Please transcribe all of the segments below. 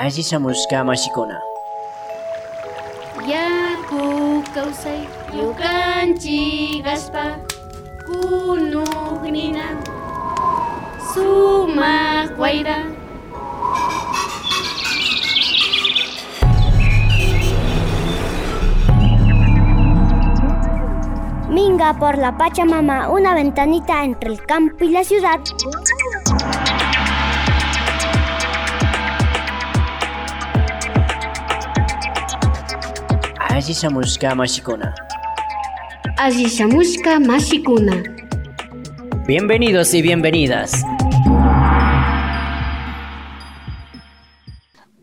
Ashisamushka mashikuna. Yaku kawsay yukanchik aspa kunugnina sumaq wayra Minga por la Pachamama, una ventanita entre el campo y la ciudad. Ashisamushka mashikuna. Ashisamushka mashikuna Bienvenidos y bienvenidas.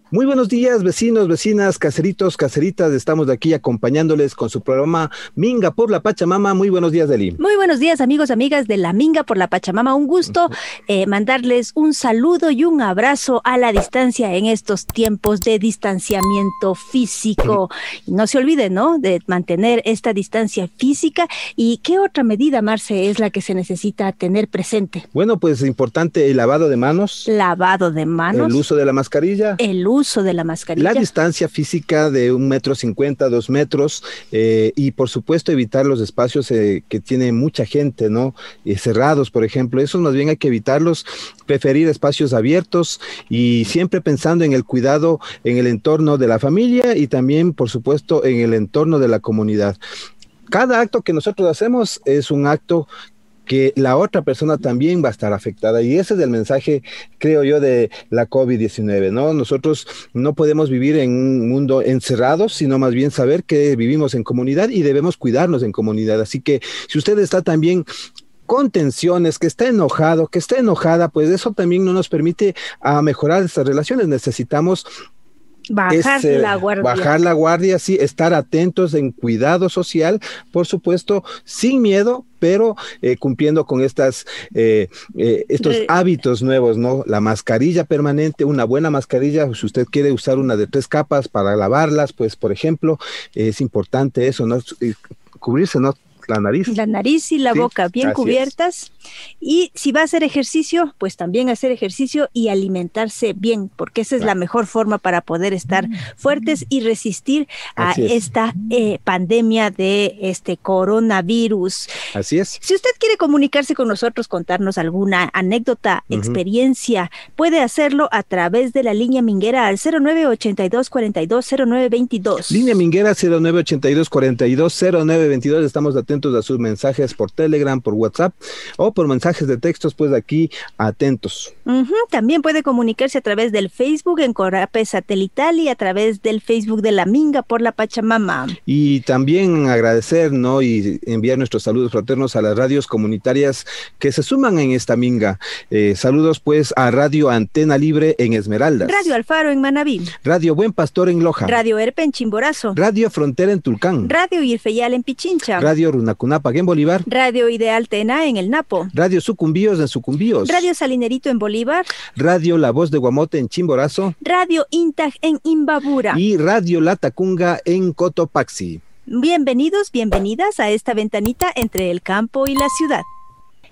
Muy buenos días, vecinos, vecinas, caseritos, caseritas. Estamos de aquí acompañándoles con su programa Minga por la Pachamama. Muy buenos días, Deli. Muy buenos días, amigos, amigas de la Minga por la Pachamama. Un gusto eh, mandarles un saludo y un abrazo a la distancia en estos tiempos de distanciamiento físico. No se olviden, ¿no? De mantener esta distancia física. ¿Y qué otra medida, Marce, es la que se necesita tener presente? Bueno, pues importante el lavado de manos. Lavado de manos. El uso de la mascarilla. El uso la distancia física de un metro cincuenta, dos metros, eh, y por supuesto evitar los espacios eh, que tiene mucha gente, ¿no? Eh, cerrados, por ejemplo. Esos más bien hay que evitarlos, preferir espacios abiertos y siempre pensando en el cuidado en el entorno de la familia y también, por supuesto, en el entorno de la comunidad. Cada acto que nosotros hacemos es un acto que la otra persona también va a estar afectada. Y ese es el mensaje, creo yo, de la COVID-19, ¿no? Nosotros no podemos vivir en un mundo encerrado, sino más bien saber que vivimos en comunidad y debemos cuidarnos en comunidad. Así que si usted está también con tensiones, que está enojado, que está enojada, pues eso también no nos permite a mejorar estas relaciones. Necesitamos Bajar es, la guardia. Bajar la guardia, sí, estar atentos en cuidado social, por supuesto, sin miedo, pero eh, cumpliendo con estas, eh, eh, estos Re- hábitos nuevos, ¿no? La mascarilla permanente, una buena mascarilla, si usted quiere usar una de tres capas para lavarlas, pues, por ejemplo, es importante eso, ¿no? Eh, Cubrirse, ¿no? La nariz. La nariz y la Sí, boca bien es. cubiertas. Y si va a hacer ejercicio, pues también hacer ejercicio y alimentarse bien, porque esa es la mejor forma para poder estar fuertes y resistir a es. esta eh, pandemia de este coronavirus. Así es. Si usted quiere comunicarse con nosotros, contarnos alguna anécdota, experiencia, puede hacerlo a través de la línea minguera al 0982 42 0922. Línea Minguera 0982 42 0922. Estamos atentos a sus mensajes por Telegram, por WhatsApp o por mensajes de textos, pues aquí atentos. También puede comunicarse a través del Facebook en Corape Satelital y a través del Facebook de la Minga por la Pachamama. Y también agradecer, ¿no? Y enviar nuestros saludos fraternos a las radios comunitarias que se suman en esta minga. Eh, saludos pues a Radio Antena Libre en Esmeraldas. Radio Alfaro en Manabí. Radio Buen Pastor en Loja. Radio Erpe en Chimborazo. Radio Frontera en Tulcán. Radio Irfeyal en Pichincha. Radio Runacunapa en Bolívar. Radio Ideal Tena en El Napo. Radio Sucumbíos en Sucumbíos. Radio Salinerito en Bolívar. Radio La Voz de Guamote en Chimborazo. Radio Intag en Imbabura. Y Radio La Tacunga en Cotopaxi. Bienvenidos, bienvenidas a esta ventanita entre el campo y la ciudad.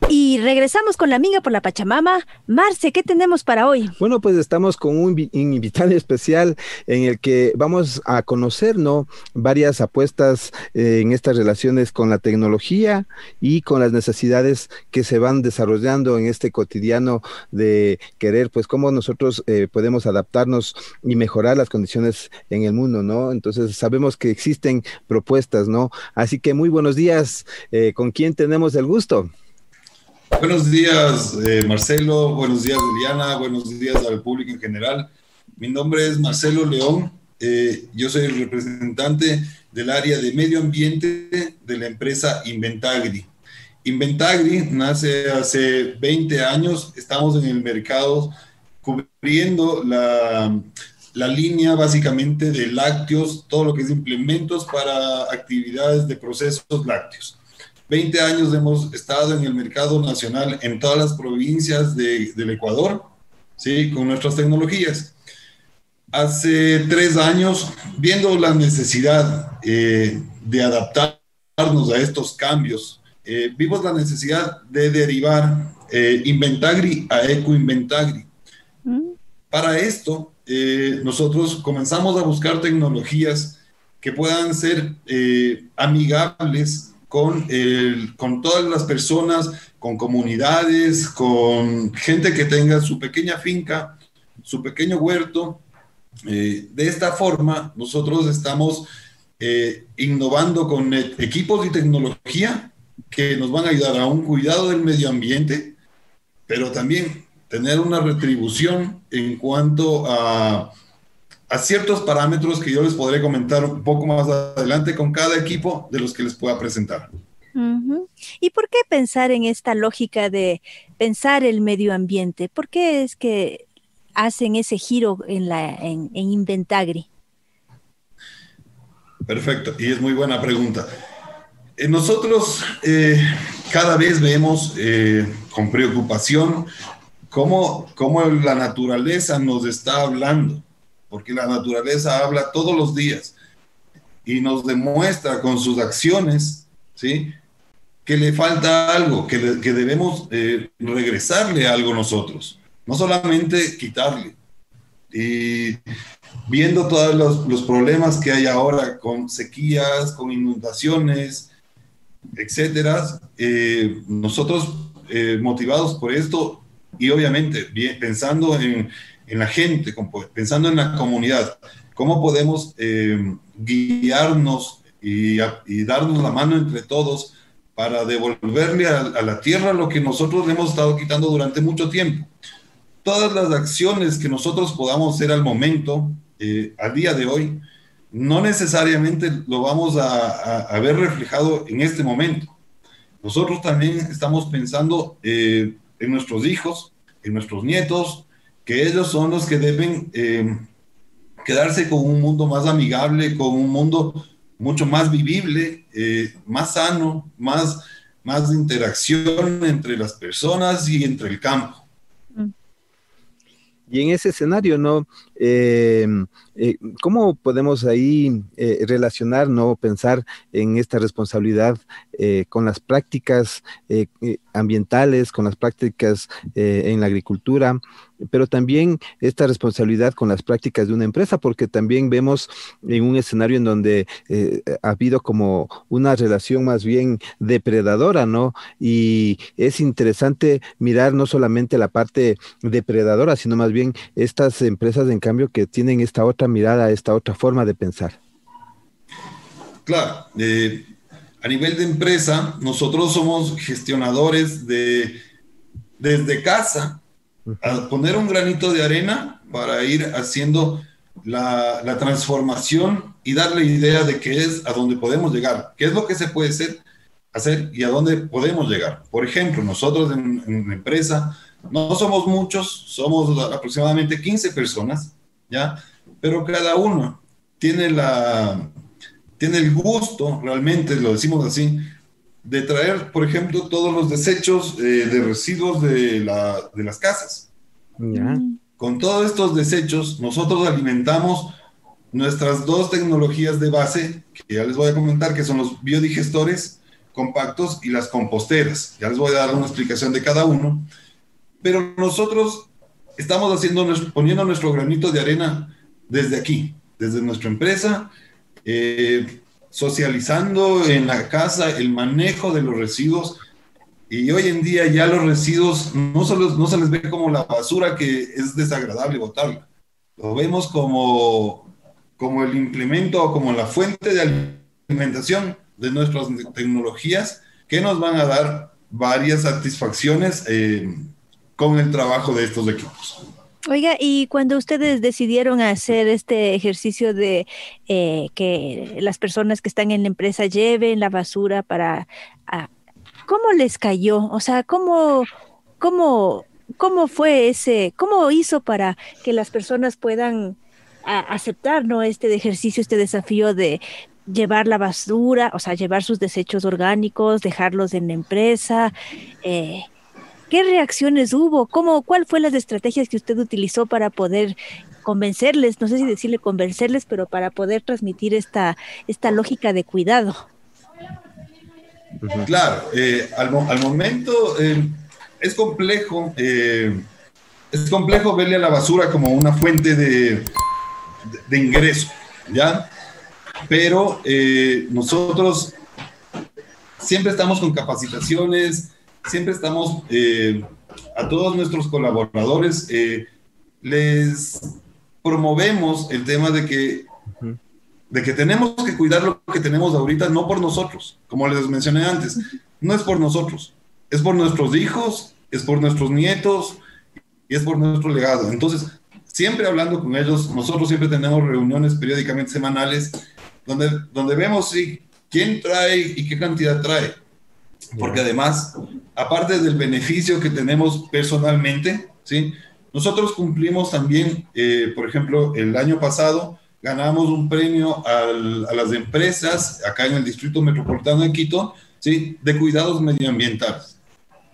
Y regresamos con la Minga por la Pachamama. Marce, ¿qué tenemos para hoy? Bueno, pues estamos con un invitado especial en el que vamos a conocer, ¿no? Varias apuestas eh, en estas relaciones con la tecnología y con las necesidades que se van desarrollando en este cotidiano de querer, pues, cómo nosotros eh, podemos adaptarnos y mejorar las condiciones en el mundo, ¿no? Entonces, sabemos que existen propuestas, ¿no? Así que muy buenos días. Eh, ¿Con quién tenemos el gusto? Buenos días, eh, Marcelo. Buenos días, Liliana. Buenos días al público en general. Mi nombre es Marcelo León. Eh, yo soy el representante del área de medio ambiente de la empresa Inventagri. Inventagri nace hace 20 años. Estamos en el mercado cubriendo la, la línea básicamente de lácteos, todo lo que es implementos para actividades de procesos lácteos. 20 años hemos estado en el mercado nacional en todas las provincias de- del Ecuador, ¿sí? con nuestras tecnologías. Hace tres años, viendo la necesidad eh, de adaptarnos a estos cambios, eh, vimos la necesidad de derivar eh, Inventagri a Eco Inventagri. ¿Mm? Para esto, eh, nosotros comenzamos a buscar tecnologías que puedan ser eh, amigables con, con todas las personas, con comunidades, con gente que tenga su pequeña finca, su pequeño huerto. Eh, de esta forma, nosotros estamos innovando con e-, equipos y tecnología que nos van a ayudar a un cuidado del medio ambiente, pero también tener una retribución en cuanto a, a ciertos parámetros que yo les podré comentar un poco más adelante con cada equipo de los que les pueda presentar. ¿Y por qué pensar en esta lógica de pensar el medio ambiente? ¿Por qué es que hacen ese giro en, la, en, Inventagri? Perfecto, y es muy buena pregunta. Eh, nosotros eh, cada vez vemos eh, con preocupación cómo, cómo la naturaleza nos está hablando, porque la naturaleza habla todos los días y nos demuestra con sus acciones, ¿sí? Que le falta algo, que, que debemos eh, regresarle algo nosotros, no solamente quitarle. Y viendo todos los, los, problemas que hay ahora con sequías, con inundaciones, etcétera, eh, nosotros eh, motivados por esto y obviamente pensando en, la gente, pensando en la comunidad, cómo podemos eh, guiarnos y, darnos la mano entre todos para devolverle a, la tierra lo que nosotros le hemos estado quitando durante mucho tiempo. Todas las acciones que nosotros podamos hacer al momento, eh, al día de hoy, no necesariamente lo vamos a, ver reflejado en este momento. Nosotros también estamos pensando eh, en nuestros hijos, en nuestros nietos, que ellos son los que deben eh, quedarse con un mundo más amigable, con un mundo mucho más vivible, eh, más sano, más, más interacción entre las personas y entre el campo. Y en ese escenario, ¿no? Eh, eh, ¿Cómo podemos ahí eh, relacionar, no pensar en esta responsabilidad con las prácticas ambientales, con las prácticas en la agricultura, pero también esta responsabilidad con las prácticas de una empresa, porque también vemos en un escenario en donde ha habido como una relación más bien depredadora, ¿no? Y es interesante mirar no solamente la parte depredadora, sino más bien estas empresas en cambio que tienen esta otra mirada, esta otra forma de pensar. Claro, eh, a nivel de empresa, nosotros somos gestionadores de desde casa a poner un granito de arena para ir haciendo la, la, transformación y darle idea de qué es a dónde podemos llegar, qué es lo que se puede hacer, hacer y a dónde podemos llegar. Por ejemplo, nosotros en, en empresa no somos muchos, somos aproximadamente 15 personas, ¿ya? Pero cada uno tiene, la, tiene el gusto, realmente lo decimos así, de traer, por ejemplo, todos los desechos eh, de residuos de, la, de las casas. Con todos estos desechos, nosotros alimentamos nuestras dos tecnologías de base, que ya les voy a comentar, que son los biodigestores compactos y las composteras. Ya les voy a dar una explicación de cada uno. Pero nosotros estamos haciendo, poniendo nuestro granito de arena desde aquí, desde nuestra empresa, eh, socializando en la casa el manejo de los residuos. Y hoy en día ya los residuos no, solo, no se les ve como la basura que es desagradable botarla, lo vemos como, como el implemento o como la fuente de alimentación de nuestras tecnologías que nos van a dar varias satisfacciones eh, con el trabajo de estos equipos. Oiga, y cuando ustedes decidieron hacer este ejercicio de eh, que las personas que están en la empresa lleven la basura para... ¿Cómo les cayó? O sea, ¿cómo, cómo, cómo fue ese, cómo hizo para que las personas puedan aceptar ¿no? este ejercicio, este desafío de llevar la basura, o sea, llevar sus desechos orgánicos, dejarlos en la empresa? Eh, ¿Qué reacciones hubo? ¿Cómo, ¿Cuál fue las estrategias que usted utilizó para poder convencerles, no sé si decirle convencerles, pero para poder transmitir esta, esta lógica de cuidado? Claro, eh, al, momento eh, es complejo. Eh, es complejo verle a la basura como una fuente de, de, ingreso, ¿ya? Pero nosotros siempre estamos con capacitaciones, siempre estamos eh, a todos nuestros colaboradores, eh, les promovemos el tema de que, de que tenemos que cuidar lo que tenemos ahorita, no por nosotros, como les mencioné antes, no es por nosotros, es por nuestros hijos, es por nuestros nietos y es por nuestro legado. Entonces, siempre hablando con ellos, nosotros siempre tenemos reuniones periódicamente semanales donde, donde vemos si, quién trae y qué cantidad trae. Porque además, aparte del beneficio que tenemos personalmente, ¿sí? nosotros cumplimos también, eh, por ejemplo, el año pasado ganamos un premio a las empresas acá en el Distrito Metropolitano de Quito, ¿sí? de cuidados medioambientales,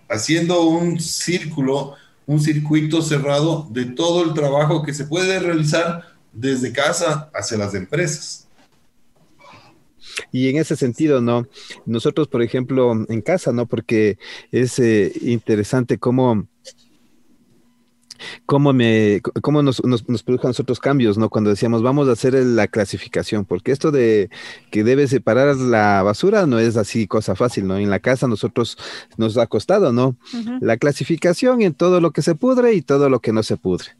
haciendo un círculo, un circuito cerrado de todo el trabajo que se puede realizar desde casa hacia las empresas. Y en ese sentido, ¿no? Nosotros, por ejemplo, en casa, ¿no? Porque es eh, interesante cómo cómo, me, cómo nos, nos, nos produjo a nosotros cambios, ¿no? Cuando decíamos, vamos a hacer la clasificación, porque esto de que debe separar la basura no es así cosa fácil, ¿no? En la casa nosotros nos ha costado, ¿no? La clasificación en todo lo que se pudre y todo lo que no se pudre.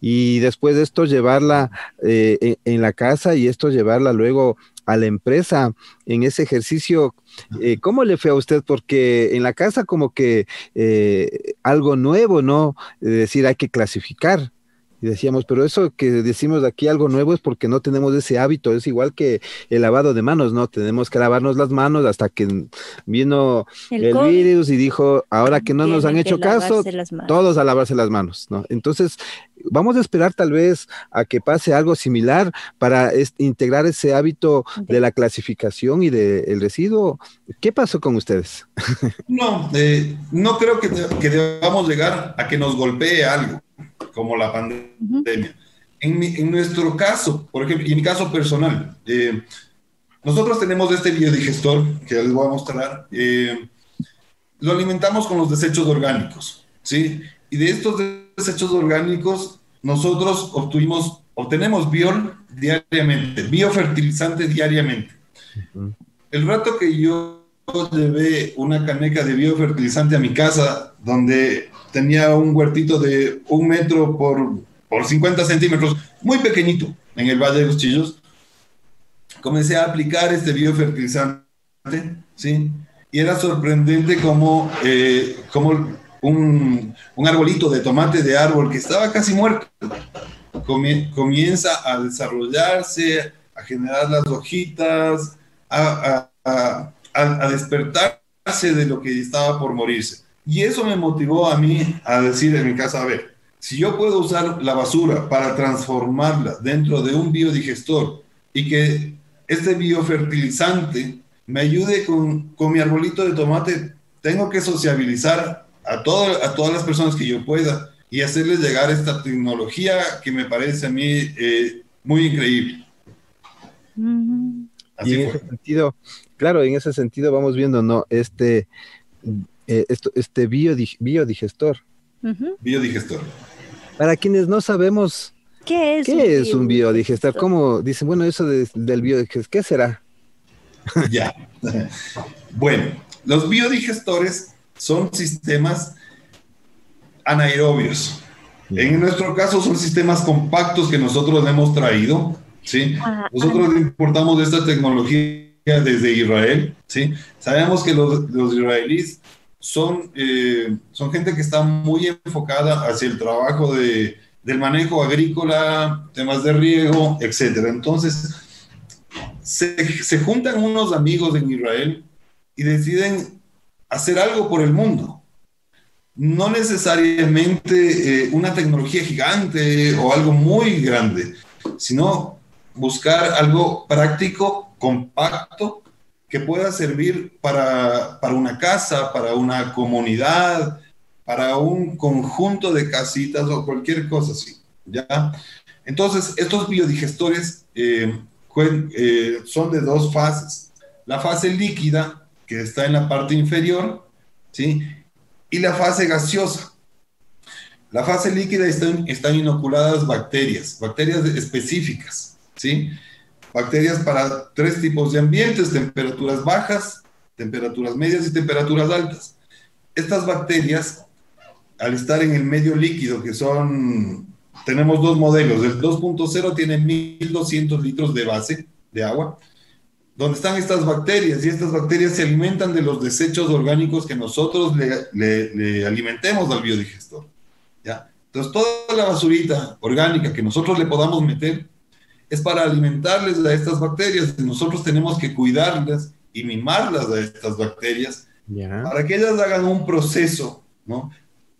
Y después de esto llevarla eh, en la casa y esto llevarla luego a la empresa en ese ejercicio. Eh, ¿Cómo le fue a usted? Porque en la casa como que eh, algo nuevo, ¿no? decir, hay que clasificar. Y decíamos, pero eso que decimos aquí algo nuevo es porque no tenemos ese hábito, es igual que el lavado de manos, ¿no? Tenemos que lavarnos las manos hasta que vino el, virus y dijo, ahora que no nos han hecho caso, todos a lavarse las manos, ¿no? Entonces, vamos a esperar tal vez a que pase algo similar para integrar ese hábito de la clasificación y del residuo. ¿Qué pasó con ustedes? No, eh, no creo que, que debamos llegar a que nos golpee algo como la pandemia. en, nuestro caso, por ejemplo, y en mi caso personal, eh, nosotros tenemos este biodigestor que les voy a mostrar. Eh, lo alimentamos con los desechos orgánicos, ¿sí? Y de estos desechos orgánicos, nosotros obtuvimos, obtenemos biol diariamente, biofertilizante diariamente. El rato que yo llevé una caneca de biofertilizante a mi casa, donde tenía un huertito de un metro por, por 50 centímetros, muy pequeñito, en el Valle de los Chillos. Comencé a aplicar este biofertilizante, ¿sí? Y era sorprendente como, eh, un, un, arbolito de tomate de árbol que estaba casi muerto comienza a desarrollarse, a generar las hojitas, a, a, a, a despertarse de lo que estaba por morirse. Y eso me motivó a mí a decir en mi casa, a ver, si yo puedo usar la basura para transformarla dentro de un biodigestor y que este biofertilizante me ayude con, con mi arbolito de tomate, tengo que sociabilizar a, todo, a todas las personas que yo pueda y hacerles llegar esta tecnología que me parece a mí eh, muy increíble. y en ese sentido, claro, en ese sentido vamos viendo, ¿no? Este, eh, esto, este biodigestor. Biodigestor. Para quienes no sabemos qué es, ¿qué un, es un biodigestor, ¿cómo dicen, bueno, eso del biodigestor, qué será? ya. bueno, los biodigestores son sistemas anaerobios. En nuestro caso son sistemas compactos que nosotros hemos traído, ¿sí? Nosotros importamos esta tecnología desde Israel, ¿sí? Sabemos que los, los israelíes son, eh, son gente que está muy enfocada hacia el trabajo de, del manejo agrícola, temas de riego, etc. Entonces, se, se, juntan unos amigos en Israel y deciden hacer algo por el mundo. No necesariamente eh, una tecnología gigante o algo muy grande, sino buscar algo práctico, compacto, que pueda servir para, para una casa, para una comunidad, para un conjunto de casitas o cualquier cosa así. ¿ya? Entonces, estos biodigestores eh, eh, son de dos fases. La fase líquida, que está en la parte inferior, ¿sí? y la fase gaseosa. La fase líquida están, están inoculadas bacterias, bacterias específicas, ¿sí? Bacterias para tres tipos de ambientes, temperaturas bajas, temperaturas medias y temperaturas altas. Estas bacterias, al estar en el medio líquido, que son, tenemos dos modelos, el 2.0 tiene 1200 litros de base de agua, donde están estas bacterias y estas bacterias se alimentan de los desechos orgánicos que nosotros le, alimentemos al biodigestor. ¿ya? Entonces, toda la basurita orgánica que nosotros le podamos meter es para alimentarles a estas bacterias. Nosotros tenemos que cuidarlas y mimarlas a estas bacterias para que ellas hagan un proceso ¿no?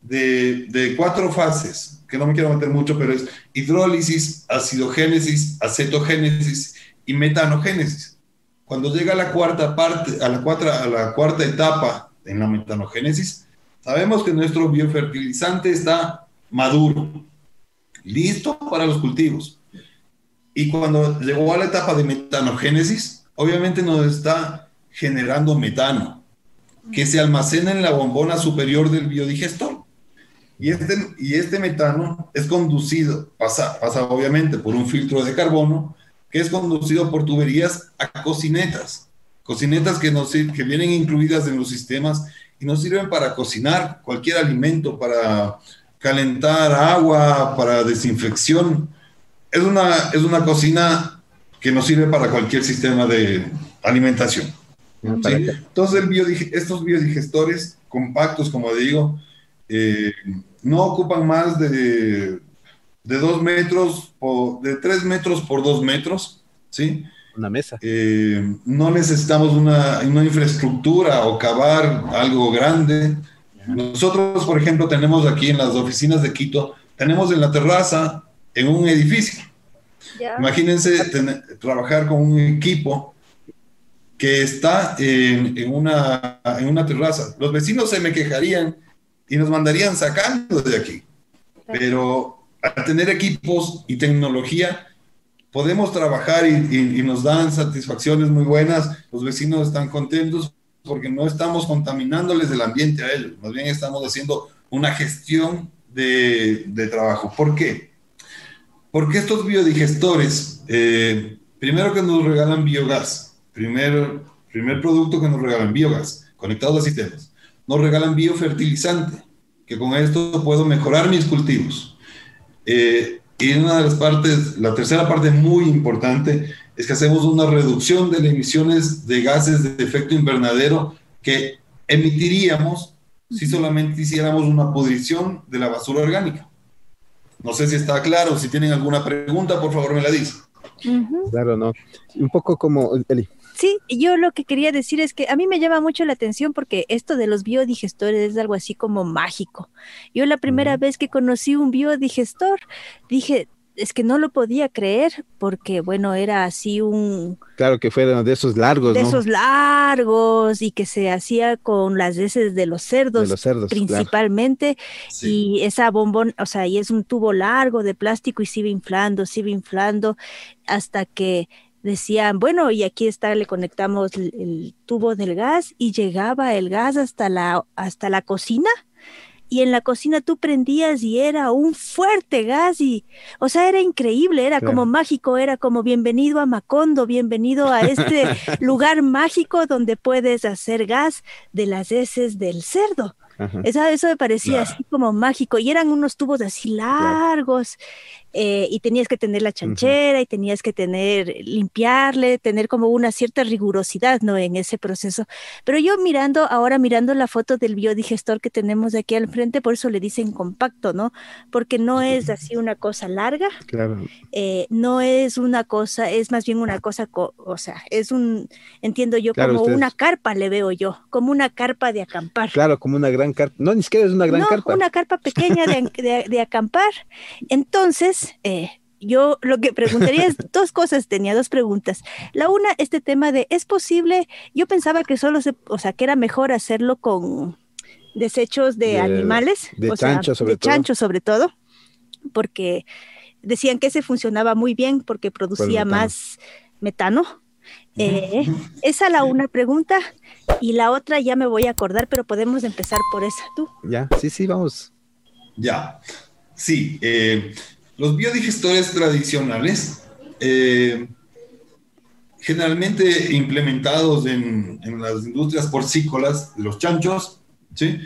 de, de cuatro fases, que no me quiero meter mucho, pero es hidrólisis, acidogénesis, acetogénesis y metanogénesis. Cuando llega a la cuarta parte, a la, cuarta, a la cuarta etapa en la metanogénesis, sabemos que nuestro biofertilizante está maduro, listo para los cultivos. Y cuando llegó a la etapa de metanogénesis, obviamente nos está generando metano, que se almacena en la bombona superior del biodigestor. Y este, y este metano es conducido, pasa, pasa obviamente por un filtro de carbono, que es conducido por tuberías a cocinetas. Cocinetas que, nos, que vienen incluidas en los sistemas y nos sirven para cocinar cualquier alimento, para calentar agua, para desinfección. Es una, es una cocina que nos sirve para cualquier sistema de alimentación. Que- Entonces, el biodige- estos biodigestores compactos, como digo, eh, no ocupan más de, de dos metros, por, de tres metros por dos metros, ¿sí? Una mesa. Eh, no necesitamos una, una infraestructura o cavar algo grande. Nosotros, por ejemplo, tenemos aquí en las oficinas de Quito, tenemos en la terraza, en un edificio. Imagínense tener- trabajar con un equipo que está en, en una, en una terraza. Los vecinos se me quejarían y nos mandarían sacando de aquí. Pero al tener equipos y tecnología, podemos trabajar y, y- y nos dan satisfacciones muy buenas. Los vecinos están contentos porque no estamos contaminándoles el ambiente a ellos, más bien estamos haciendo una gestión de, de trabajo. ¿Por qué? Porque estos biodigestores, eh, primero que nos regalan biogás, primer, primer producto que nos regalan biogás, conectados a sistemas, nos regalan biofertilizante, que con esto puedo mejorar mis cultivos. Eh, y una de las partes, la tercera parte muy importante, es que hacemos una reducción de las emisiones de gases de efecto invernadero que emitiríamos si solamente hiciéramos una pudrición de la basura orgánica. No sé si está claro, si tienen alguna pregunta, por favor me la dicen. Claro, no. Un poco como, Eli, Sí, yo lo que quería decir es que a mí me llama mucho la atención porque esto de los biodigestores es algo así como mágico. Yo la primera vez que conocí un biodigestor dije, es que no lo podía creer porque, bueno, era así un, claro que fueron de esos largos, de ¿no? esos largos y que se hacía con las heces de los cerdos de los cerdos, claro. principalmente Sí. y esa bombón, o sea, y es un tubo largo de plástico y se iba inflando, se iba inflando hasta que decían, bueno, y aquí está, le conectamos el, el tubo del gas y llegaba el gas hasta la, hasta la cocina. Y en la cocina tú prendías y era un fuerte gas y, o sea, era increíble, era Claro. como mágico, era como bienvenido a Macondo, bienvenido a este lugar mágico donde puedes hacer gas de las heces del cerdo. Ajá. Eso, eso me parecía así como mágico y eran unos tubos así largos eh, y tenías que tener la chanchera y tenías que tener, limpiarle, tener como una cierta rigurosidad, ¿no? En ese proceso. Pero yo mirando, ahora mirando la foto del biodigestor que tenemos aquí al frente, por eso le dicen compacto, ¿no? Porque no es así una cosa larga, Claro, eh, no es una cosa, es más bien una cosa, co- o sea, es un, entiendo yo, Claro, como ustedes- una carpa, le veo yo, como una carpa de acampar. claro, como una gran carpa. No, ni siquiera es una gran no, carpa. una carpa pequeña de, de- de acampar. Entonces, eh, yo lo que preguntaría es dos cosas, tenía dos preguntas. La una, este tema de, ¿es posible? Yo pensaba que solo se, o sea, que era mejor hacerlo con desechos de, De- animales, de o sea, chancho sobre de todo. chancho sobre todo, porque decían que ese funcionaba muy bien porque producía metano. más metano. Eh, esa la una pregunta y la otra ya me voy a acordar, pero podemos empezar por esa. Tú. Ya, sí, sí, vamos. Ya, sí. eh, los biodigestores tradicionales, eh, generalmente implementados en, en las industrias porcícolas, los chanchos, ¿sí?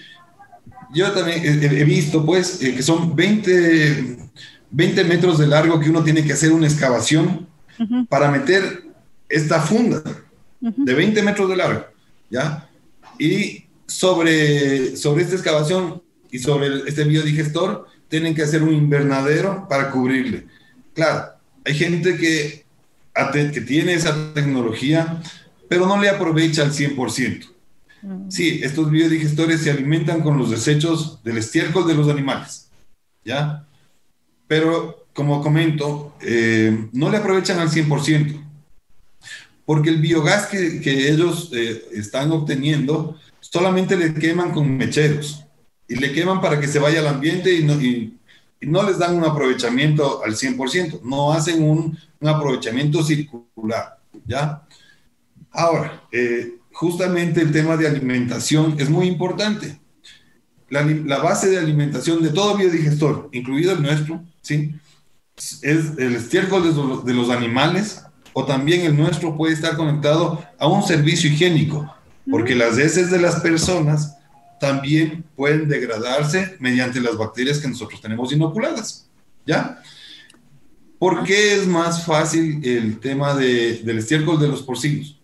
Yo también he, he visto, pues, eh, que son 20, 20 metros de largo que uno tiene que hacer una excavación para meter esta funda de 20 metros de largo, ¿ya? Y sobre, sobre esta excavación y sobre el- este biodigestor, tienen que hacer un invernadero para cubrirle. Claro, hay gente que, que tiene esa tecnología, pero no le aprovecha al 100%. Mm. Sí, estos biodigestores se alimentan con los desechos del estiércol de los animales, ¿ya? Pero, como comento, eh, no le aprovechan al 100%, porque el biogás que, que ellos eh, están obteniendo solamente le queman con mecheros, y le queman para que se vaya al ambiente y no, y- y no les dan un aprovechamiento al 100%, no hacen un, un aprovechamiento circular, ¿ya? Ahora, eh, justamente el tema de alimentación es muy importante. La, la base de alimentación de todo biodigestor, incluido el nuestro, ¿sí? es el estiércol de los, de los animales o también el nuestro puede estar conectado a un servicio higiénico, porque las heces de las personas también pueden degradarse mediante las bacterias que nosotros tenemos inoculadas, ¿ya? ¿Por qué es más fácil el tema de- del estiércol de los porcinos?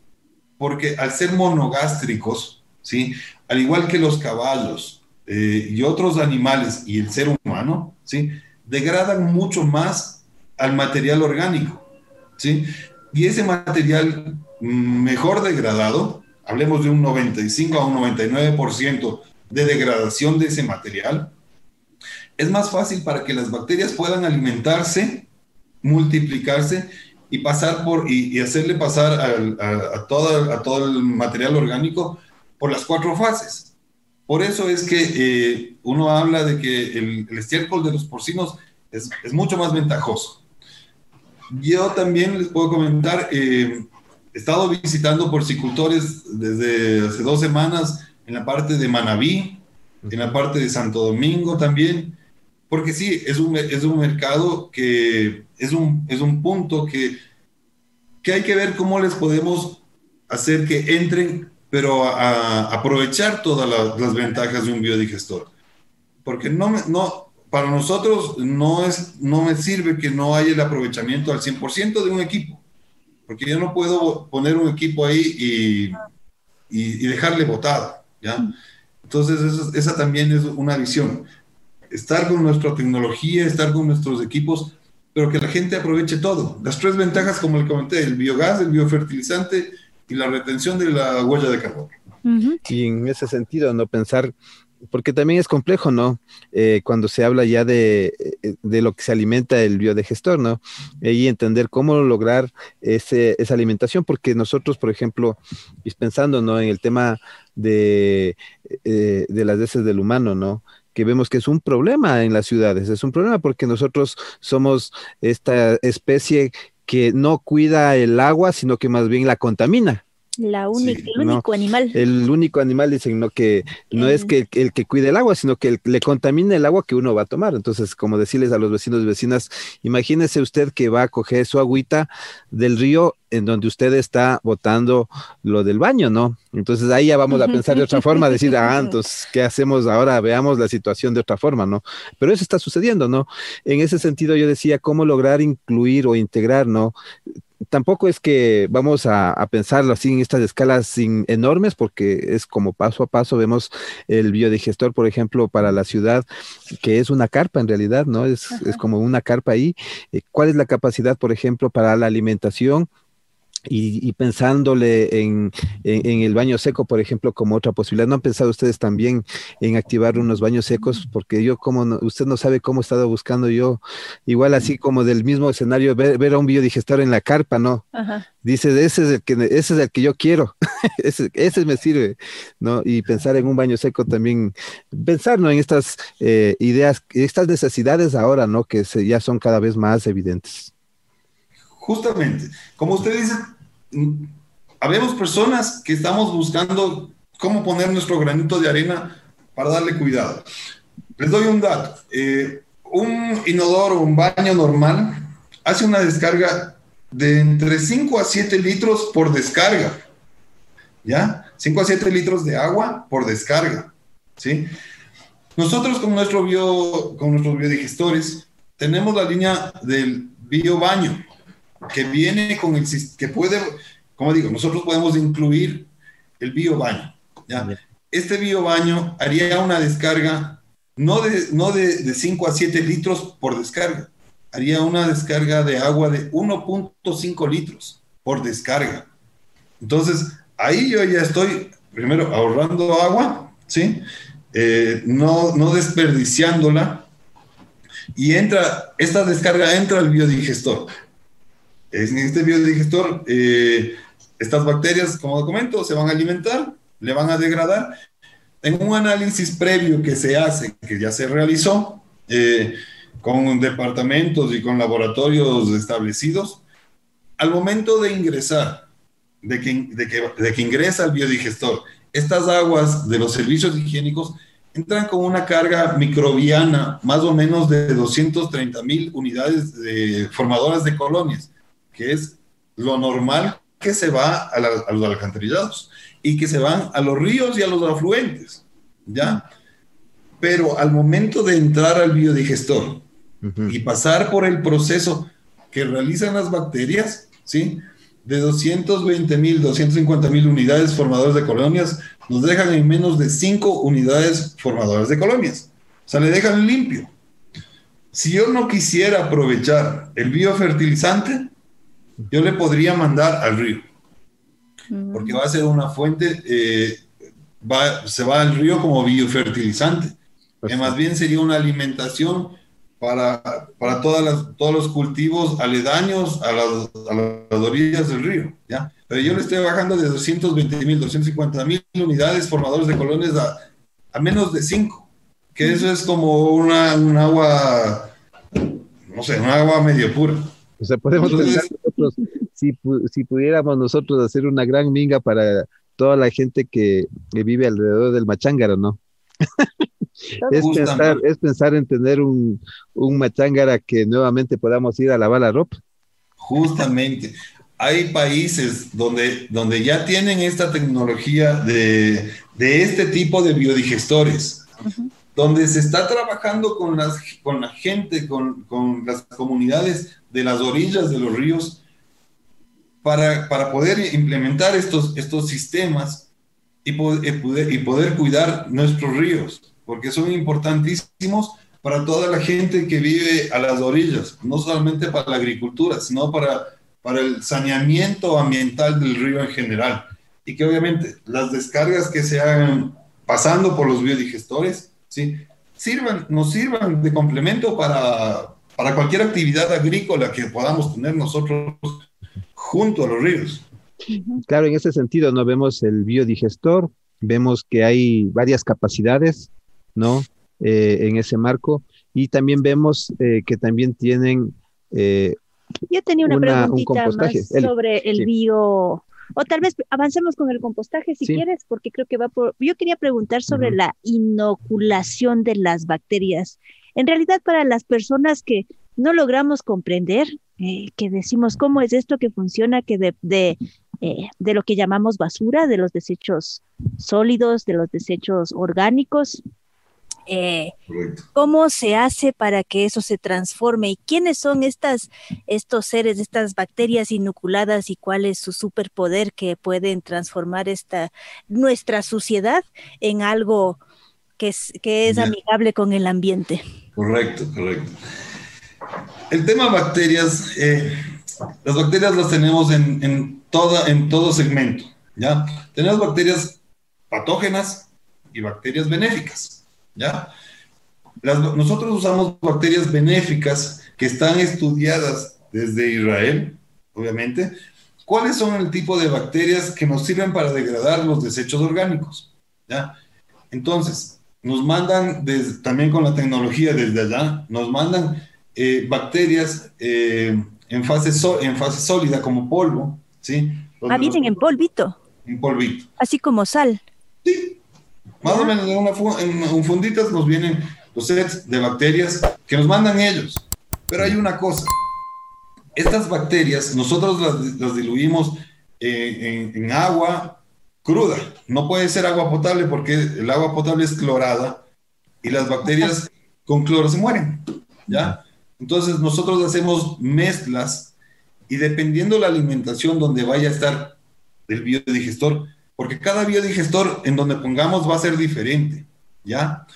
Porque al ser monogástricos, ¿sí? Al igual que los caballos eh, y otros animales y el ser humano, ¿sí? Degradan mucho más al material orgánico, ¿sí? Y ese material mm, mejor degradado, hablemos de un 95 a un 99% de degradación de ese material, es más fácil para que las bacterias puedan alimentarse, multiplicarse y pasar por y, hacerle pasar a, todo el material orgánico por las cuatro fases. Por eso es que eh, uno habla de que el, el estiércol de los porcinos es mucho más ventajoso. Yo también les puedo comentar, eh, he estado visitando porcicultores desde hace dos semanas en la parte de Manabí, en la parte de Santo Domingo también, porque sí, es un, es un mercado que es un, es un punto que, que hay que ver cómo les podemos hacer que entren, pero a, aprovechar todas la- las ventajas de un biodigestor. Porque no, para nosotros no, es, no me sirve que no haya el aprovechamiento al 100% de un equipo, porque yo no puedo poner un equipo ahí y, y, y dejarle botado, ¿ya? Entonces, eso- esa también es una visión. Estar con nuestra tecnología, estar con nuestros equipos, pero que la gente aproveche todo. Las tres ventajas, como le comenté, el biogás, el biofertilizante y la retención de la huella de carbono. Ujú. Y en ese sentido, no pensar, porque también es complejo, ¿no? Eh, cuando se habla ya de, eh, de lo que se alimenta el biodigestor, ¿no? Y entender cómo lograr ese, esa alimentación, porque nosotros, por ejemplo, pensando, ¿no? En el tema de, eh, de las heces del humano, ¿no? que vemos que es un problema en las ciudades, es un problema porque nosotros somos esta especie que no cuida el agua, sino que más bien la contamina. La única, Sí, el no. único animal. El único animal dicen no que no es que el que cuide el agua, sino que el- le contamina el agua que uno va a tomar. Entonces, como decirles a los vecinos y vecinas, imagínese usted que va a coger su agüita del río en donde usted está botando lo del baño, ¿no? Entonces ahí ya vamos a pensar de otra forma, decir, ah, entonces, ¿qué hacemos ahora? Veamos la situación de otra forma, ¿no? Pero eso está sucediendo, ¿no? En ese sentido yo decía, ¿cómo lograr incluir o integrar, ¿no? Tampoco es que vamos a, a, pensarlo así en estas escalas sin, enormes, porque es como paso a paso. Vemos el biodigestor, por ejemplo, para la ciudad, que es una carpa en realidad, ¿no? Es, es como una carpa ahí. Eh, ¿Cuál es la capacidad, por ejemplo, para la alimentación? Y, y, pensándole en, en, en, el baño seco, por ejemplo, como otra posibilidad. ¿No han pensado ustedes también en activar unos baños secos? Porque yo, como no, usted no sabe cómo he estado buscando yo, igual así como del mismo escenario, ver, ver a un biodigestor en la carpa, ¿no? Ajá. Dice, ese es el que, ese es el que yo quiero, ese, ese, me sirve, ¿no? Y pensar en un baño seco también, pensar, ¿no? En estas eh, ideas, estas necesidades ahora, ¿no? Que se, ya son cada vez más evidentes. Justamente, como usted dice, habemos personas que estamos buscando cómo poner nuestro granito de arena para darle cuidado. Les doy un dato. Eh, un inodoro, un baño normal, hace una descarga de entre 5 a 7 litros por descarga. ¿Ya? 5 a 7 litros de agua por descarga. ¿Sí? Nosotros con, nuestro bio, con nuestros biodigestores tenemos la línea del biobaño que viene con el que puede, como digo, nosotros podemos incluir el biobaño. ¿ya? Este biobaño haría una descarga no de, no de, 5 a 7 litros por descarga, haría una descarga de agua de 1.5 litros por descarga. Entonces, ahí yo ya estoy, primero, ahorrando agua, ¿sí? Eh, no, no desperdiciándola. Y entra, esta descarga entra al biodigestor. En este biodigestor, eh, estas bacterias, como comento, se van a alimentar, le van a degradar. En un análisis previo que se hace, que ya se realizó, eh, con departamentos y con laboratorios establecidos, al momento de ingresar, de que, de que, de que ingresa el biodigestor, estas aguas de los servicios higiénicos entran con una carga microbiana más o menos de 230 mil unidades de, formadoras de colonias, que es lo normal que se va a, a los alcantarillados y que se van a los ríos y a los afluentes, ¿ya? Pero al momento de entrar al biodigestor y pasar por el proceso que realizan las bacterias, ¿sí? De 220 mil, 250 mil unidades formadoras de colonias, nos dejan en menos de 5 unidades formadoras de colonias. O sea, le dejan limpio. Si yo no quisiera aprovechar el biofertilizante, yo le podría mandar al río porque va a ser una fuente, eh, va, se va al río como biofertilizante, que más bien sería una alimentación para, para todas las, todos los cultivos aledaños a las, a las orillas del río, ¿ya? Pero yo le estoy bajando de 220 mil, 250 mil unidades formadores de colonias a, a menos de 5, que eso es como una, un agua, no sé, un agua medio pura. O sea, podemos pensar nosotros si, pudiéramos nosotros hacer una gran minga para toda la gente que, vive alrededor del machángaro, ¿no? es, pensar, es pensar en tener un, un machángara que nuevamente podamos ir a lavar la ropa. Justamente. Hay países donde, donde ya tienen esta tecnología de, este tipo de biodigestores, donde se está trabajando con, las, con la gente, con, con las comunidades de las orillas de los ríos, para, para poder implementar estos, estos sistemas y poder, y poder cuidar nuestros ríos, porque son importantísimos para toda la gente que vive a las orillas, no solamente para la agricultura, sino para, para el saneamiento ambiental del río en general. Y que obviamente las descargas que se hagan pasando por los biodigestores, ¿sí? sirvan, nos sirvan de complemento para, para cualquier actividad agrícola que podamos tener nosotros junto a los ríos. Claro, en ese sentido, ¿no? Vemos el biodigestor, vemos que hay varias capacidades, ¿no? Eh, en ese marco, y también vemos eh, que también tienen... Eh, Yo tenía una, preguntita más sobre el bio, o tal vez avancemos con el compostaje si quieres, porque creo que va por... Yo quería preguntar sobre la inoculación de las bacterias. En realidad, para las personas que no logramos comprender, eh, que decimos cómo es esto que funciona, que de, de, eh, de, lo que llamamos basura, de los desechos sólidos, de los desechos orgánicos. Eh, ¿Cómo se hace para que eso se transforme? ¿Y quiénes son estas, estos seres, estas bacterias inoculadas y cuál es su superpoder que pueden transformar esta, nuestra suciedad en algo que es, que es amigable con el ambiente? Correcto, correcto. El tema bacterias, eh, las bacterias las tenemos en, en, toda, en todo segmento, ¿ya? Tenemos bacterias patógenas y bacterias benéficas, ¿ya? nosotros usamos bacterias benéficas que están estudiadas desde Israel, obviamente. ¿Cuáles son el tipo de bacterias que nos sirven para degradar los desechos orgánicos? ¿Ya? Entonces, nos mandan, también con la tecnología desde allá, nos mandan eh, bacterias eh, en, fase en fase sólida como polvo, ¿sí? ah, vienen en polvito. En polvito. Así como sal. Sí. Más o menos en, una, en un funditas nos vienen los sets de bacterias que nos mandan ellos. Pero hay una cosa, estas bacterias nosotros las, las diluimos en, en, en agua cruda. No puede ser agua potable porque el agua potable es clorada y las bacterias con cloro se mueren. ¿Ya? Entonces nosotros hacemos mezclas y dependiendo la alimentación donde vaya a estar el biodigestor, porque cada biodigestor en donde pongamos va a ser diferente, ¿ya?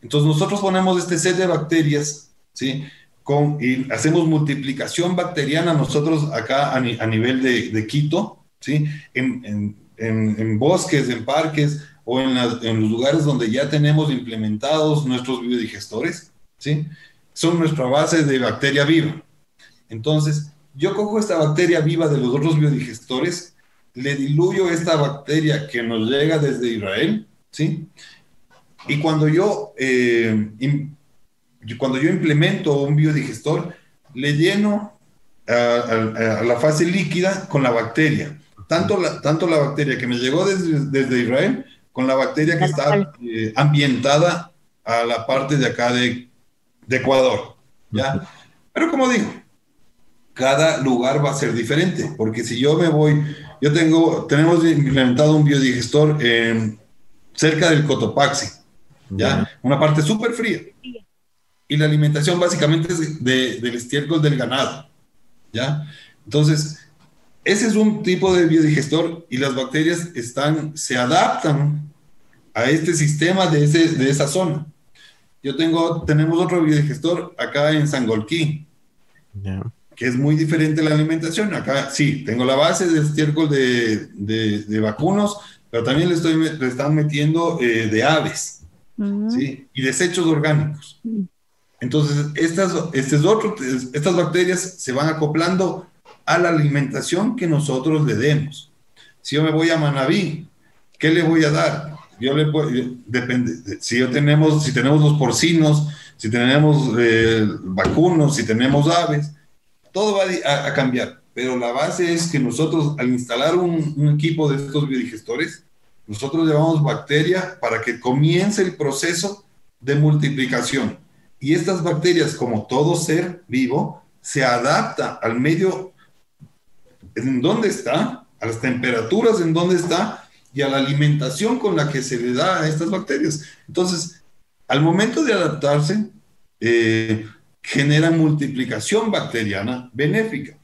Entonces nosotros ponemos este set de bacterias, ¿sí? Con, y hacemos multiplicación bacteriana nosotros acá a, ni, a nivel de, Quito, ¿sí? En, en, en, bosques, en parques o en, en los lugares donde ya tenemos implementados nuestros biodigestores, ¿sí? Son nuestra base de bacteria viva. Entonces, yo cojo esta bacteria viva de los otros biodigestores, le diluyo esta bacteria que nos llega desde Israel, ¿sí? Y cuando yo, eh, cuando yo implemento un biodigestor, le lleno a, a, a, la fase líquida con la bacteria. Tanto la, tanto la bacteria que me llegó desde, desde Israel con la bacteria que está eh, ambientada a la parte de acá de, de Ecuador. ¿ya? Pero como digo, cada lugar va a ser diferente, porque si yo me voy, yo tengo, tenemos implementado un biodigestor en, cerca del Cotopaxi, ¿ya? Una parte súper fría. Y la alimentación básicamente es de, del estiércol del ganado, ¿ya? Entonces, ese es un tipo de biodigestor y las bacterias están, se adaptan a este sistema de, ese, de esa zona. Yo tengo, tenemos otro biodigestor acá en Sangolquí, yeah. que es muy diferente la alimentación. Acá sí, tengo la base de estiércol de, de, de vacunos, pero también le, estoy, le están metiendo eh, de aves, uh -huh. ¿sí? Y desechos orgánicos. Entonces, estas, este es otro, estas bacterias se van acoplando a la alimentación que nosotros le demos. Si yo me voy a Manabí, ¿qué le voy a dar? Depende, si yo tenemos, si tenemos los porcinos, si tenemos eh, vacunos, si tenemos aves, todo va a, cambiar. Pero la base es que nosotros, al instalar un, un equipo de estos biodigestores, nosotros llevamos bacteria para que comience el proceso de multiplicación. Y estas bacterias, como todo ser vivo, se adapta al medio en donde está, a las temperaturas en donde está y a la alimentación con la que se le da a estas bacterias. Entonces, al momento de adaptarse, eh, genera multiplicación bacteriana benéfica.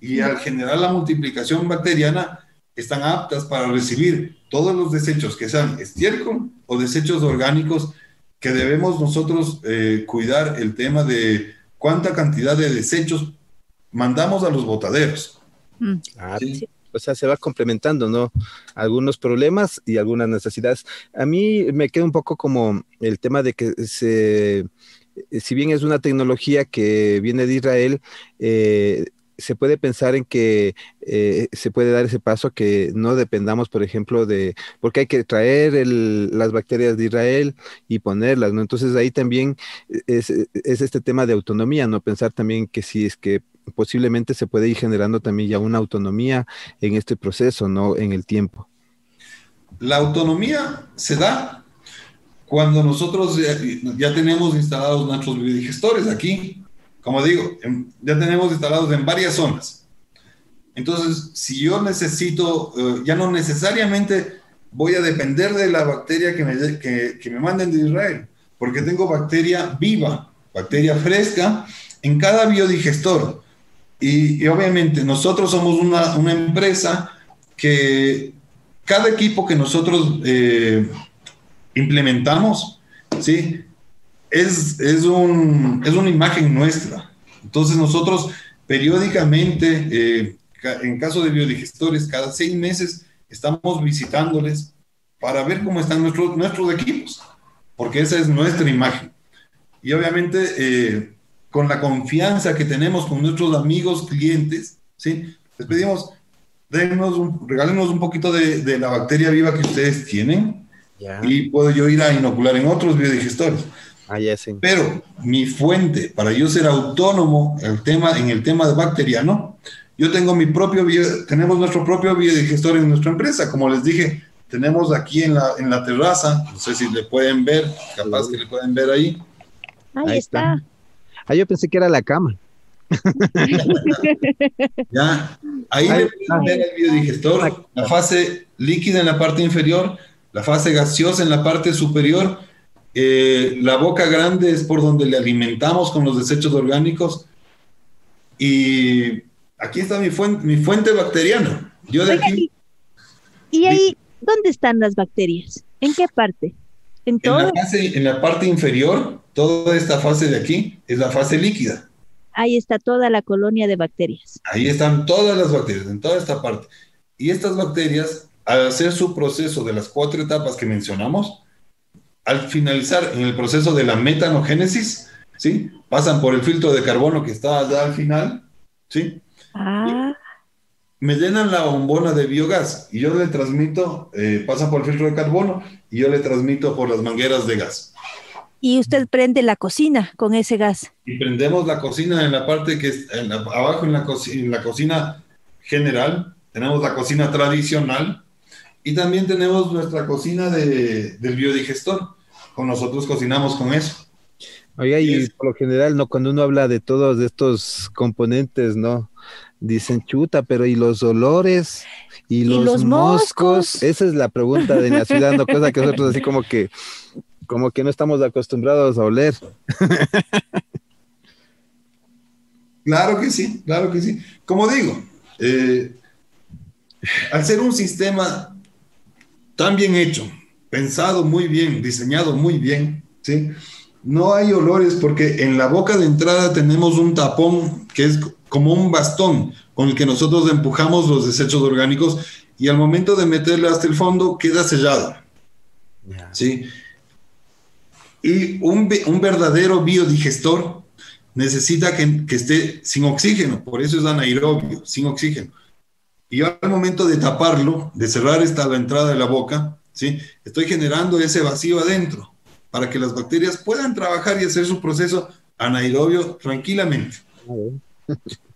Y al generar la multiplicación bacteriana, están aptas para recibir todos los desechos que sean estiércol o desechos orgánicos que debemos nosotros eh, cuidar el tema de cuánta cantidad de desechos mandamos a los botaderos. Mm. Ah, ¿Sí? O sea, se va complementando, ¿no? Algunos problemas y algunas necesidades. A mí me queda un poco como el tema de que se, si bien es una tecnología que viene de Israel, eh, se puede pensar en que eh, se puede dar ese paso que no dependamos, por ejemplo, de, porque hay que traer el, las bacterias de Israel y ponerlas, ¿no? Entonces ahí también es, es, este tema de autonomía, ¿no? Pensar también que si es que posiblemente se puede ir generando también ya una autonomía en este proceso, ¿no? En el tiempo. La autonomía se da cuando nosotros ya, tenemos instalados nuestros biodigestores aquí, como digo, ya tenemos instalados en varias zonas. Entonces, si yo necesito, uh, ya no necesariamente voy a depender de la bacteria que me, que, que me manden de Israel, porque tengo bacteria viva, bacteria fresca en cada biodigestor. Y, y obviamente nosotros somos una, una, empresa que cada equipo que nosotros eh, implementamos, ¿sí? es, es, un, es una imagen nuestra. Entonces nosotros periódicamente, eh, en caso de biodigestores, cada seis meses estamos visitándoles para ver cómo están nuestros, nuestros equipos, porque esa es nuestra imagen. Y obviamente eh, con la confianza que tenemos con nuestros amigos, clientes, ¿sí? les pedimos, denos un, regálenos un poquito de, de, la bacteria viva que ustedes tienen yeah. y puedo yo ir a inocular en otros biodigestores. Ah, ya sí. Pero mi fuente para yo ser autónomo el tema, en el tema de bacteriano, yo tengo mi propio, bio, tenemos nuestro propio biodigestor en nuestra empresa. Como les dije, tenemos aquí en la, en la terraza, no sé si le pueden ver, capaz que le pueden ver ahí. Ahí, Ahí está. está. Ah, yo pensé que era la cama. ¿ya? Ahí le pueden ver el biodigestor, la fase líquida en la parte inferior, la fase gaseosa en la parte superior, eh, la boca grande es por donde le alimentamos con los desechos orgánicos y aquí está mi fuente, mi fuente bacteriana. Yo de Oiga, aquí, y, y ahí, ¿dónde están las bacterias? ¿En qué parte? ¿En la, fase- en la parte inferior, toda esta fase de aquí es la fase líquida. Ahí está toda la colonia de bacterias. Ahí están todas las bacterias, en toda esta parte. Y estas bacterias, al hacer su proceso de las cuatro etapas que mencionamos, al finalizar en el proceso de la metanogénesis, ¿sí? Pasan por el filtro de carbono que está allá al final, ¿sí? Ah, Me llenan la bombona de biogás y yo le transmito, eh, pasan por el filtro de carbono y yo le transmito por las mangueras de gas. y usted prende la cocina con ese gas. y prendemos la cocina en la parte que es en la- abajo en la, en la cocina general, tenemos la cocina tradicional y también tenemos nuestra cocina de, del biodigestor. Con nosotros cocinamos con eso. Oiga, y Es- por lo general, ¿no? Cuando uno habla de todos estos componentes, ¿no? Dicen chuta, pero ¿y los olores? ¿Y los, los moscos? moscos? Esa es la pregunta de la ciudad, ¿no? Cosa que nosotros así como que, como que no estamos acostumbrados a oler. Claro que sí, claro que sí. Como digo, eh, al ser un sistema tan bien hecho, pensado muy bien, diseñado muy bien, ¿sí? No hay olores porque en la boca de entrada tenemos un tapón que es como un bastón con el que nosotros empujamos los desechos orgánicos y al momento de meterle hasta el fondo queda sellado, ¿sí? Y un, ve- un verdadero biodigestor necesita que, que esté sin oxígeno, por eso es anaerobio, sin oxígeno. Y yo al momento de taparlo, de cerrar esta la entrada de la boca, ¿sí? estoy generando ese vacío adentro para que las bacterias puedan trabajar y hacer su proceso anaerobio tranquilamente.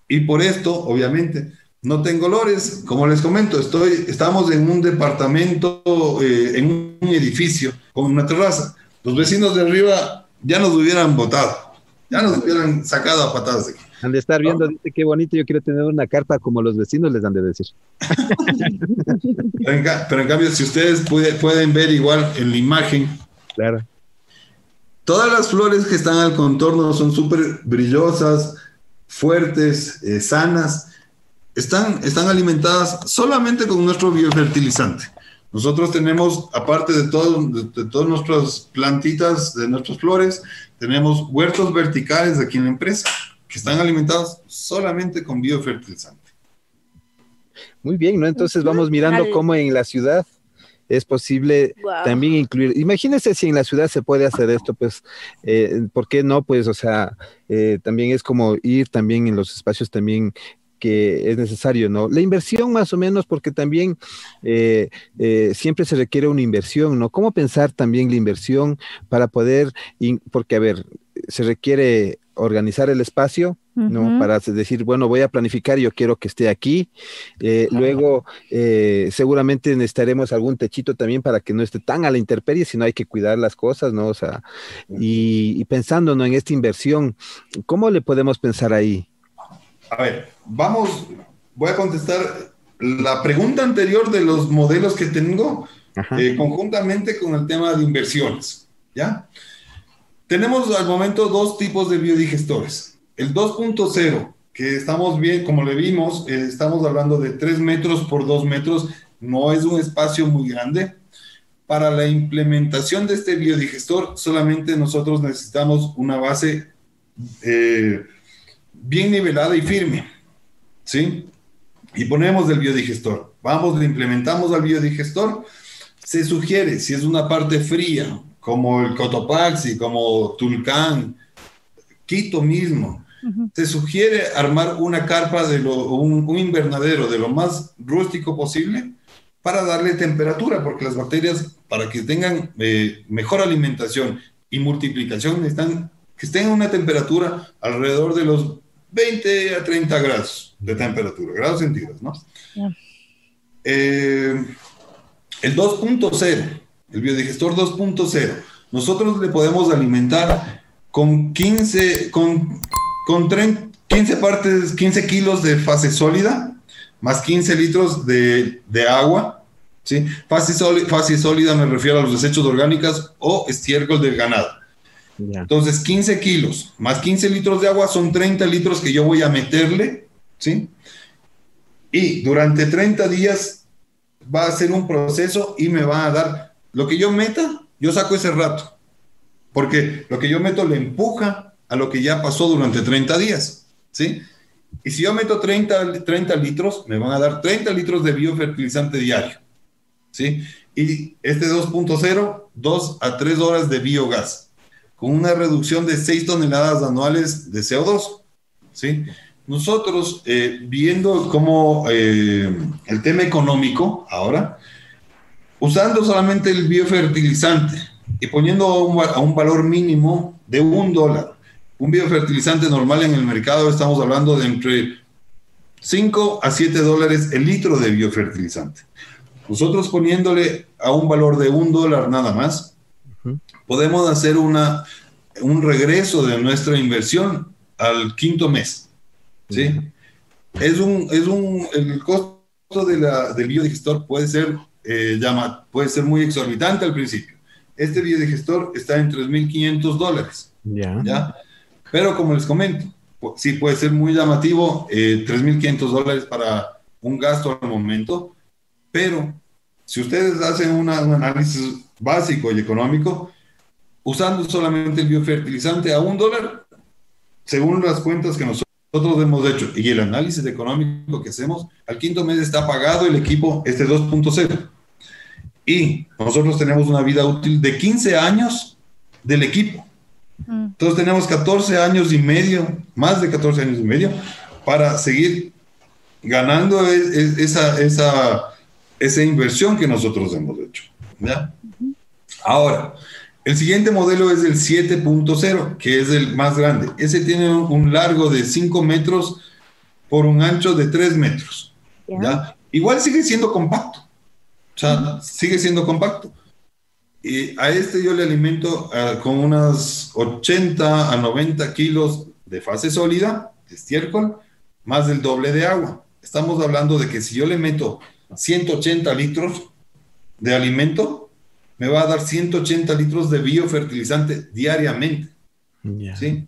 Y por esto, obviamente, no tengo olores. Como les comento, estoy, estamos en un departamento, eh, en un edificio con una terraza. Los vecinos de arriba ya nos hubieran botado, ya nos hubieran sacado a patadas de aquí. Han de estar viendo, dice qué bonito, yo quiero tener una carpa como los vecinos les han de decir. Pero en, ca- pero en cambio, si ustedes puede- pueden ver igual en la imagen, Claro. Todas las flores que están al contorno son súper brillosas, fuertes, eh, sanas. Están, están alimentadas solamente con nuestro biofertilizante. Nosotros tenemos, aparte de, todo, de, de todas nuestras plantitas, de nuestras flores, tenemos huertos verticales aquí en la empresa que están alimentados solamente con biofertilizante. Muy bien, ¿no? Entonces vamos mirando cómo en la ciudad es posible también incluir. Imagínense si en la ciudad se puede hacer esto, pues, eh, ¿por qué no? Pues, o sea, eh, también es como ir también en los espacios también que es necesario, ¿no? La inversión más o menos, porque también eh, eh, siempre se requiere una inversión, ¿no? ¿Cómo pensar también la inversión para poder, porque a ver, se requiere organizar el espacio, ¿no? Para decir, bueno, voy a planificar, yo quiero que esté aquí. Eh, luego, eh, seguramente necesitaremos algún techito también para que no esté tan a la intemperie, sino hay que cuidar las cosas, ¿no? O sea, y, y pensando ¿no? en esta inversión, ¿cómo le podemos pensar ahí? A ver, vamos, voy a contestar la pregunta anterior de los modelos que tengo eh, conjuntamente con el tema de inversiones, ¿ya? Tenemos al momento dos tipos de biodigestores. El 2.0, que estamos bien, como le vimos, eh, estamos hablando de 3 metros por 2 metros, no es un espacio muy grande. Para la implementación de este biodigestor, solamente nosotros necesitamos una base eh, bien nivelada y firme, ¿sí? Y ponemos el biodigestor. Vamos, le implementamos al biodigestor. Se sugiere, si es una parte fría, como el Cotopaxi, como Tulcán, Quito mismo, se sugiere armar una carpa de lo, un, un invernadero de lo más rústico posible para darle temperatura, porque las bacterias, para que tengan eh, mejor alimentación y multiplicación, necesitan que estén a una temperatura alrededor de los 20 a 30 grados de temperatura, grados centígrados, ¿no? Ya. Eh, el 2.0, el biodigestor 2.0, nosotros le podemos alimentar con 15, con, con 30 15 partes, 15 kilos de fase sólida, más 15 litros de, de agua, ¿sí? Fase, sólida, fase sólida me refiero a los desechos orgánicos o estiércol del ganado. Entonces, 15 kilos más 15 litros de agua son 30 litros que yo voy a meterle, ¿sí? Y durante 30 días va a ser un proceso y me va a dar lo que yo meta, yo saco ese rato. Porque lo que yo meto le empuja a lo que ya pasó durante 30 días, ¿sí? Y si yo meto 30, 30 litros, me van a dar 30 litros de biofertilizante diario, ¿sí? Y este 2.0, 2 a 3 horas de biogás, con una reducción de 6 toneladas anuales de CO2, ¿sí? Nosotros, eh, viendo cómo eh, el tema económico ahora, usando solamente el biofertilizante y poniendo a un, a un valor mínimo de un dólar, un biofertilizante normal en el mercado, estamos hablando de entre 5 a 7 dólares el litro de biofertilizante. Nosotros poniéndole a un valor de un dólar nada más, podemos hacer una, un regreso de nuestra inversión al quinto mes. ¿sí? Es un, es un, el costo de la, del biodigestor puede ser, eh, llama, puede ser muy exorbitante al principio. Este biodigestor está en 3.500 dólares. Ya. ¿ya? Pero como les comento, sí puede ser muy llamativo, eh, 3.500 dólares para un gasto al momento, pero si ustedes hacen una- un análisis básico y económico, usando solamente el biofertilizante a un dólar, según las cuentas que nosotros hemos hecho y el análisis económico que hacemos, al quinto mes está pagado el equipo este 2.0. Y nosotros tenemos una vida útil de 15 años del equipo. Entonces tenemos 14 años y medio, más de 14 años y medio, para seguir ganando e- e- esa, esa, esa inversión que nosotros hemos hecho. ¿ya? Ahora, el siguiente modelo es el 7.0, que es el más grande. Ese tiene un, largo de 5 metros por un ancho de 3 metros. ¿ya? Igual sigue siendo compacto. O sea, sigue siendo compacto. Y a este yo le alimento ah, con unas 80 a 90 kilos de fase sólida, de estiércol, más del doble de agua. Estamos hablando de que si yo le meto 180 litros de alimento, me va a dar 180 litros de biofertilizante diariamente. Ya. ¿sí?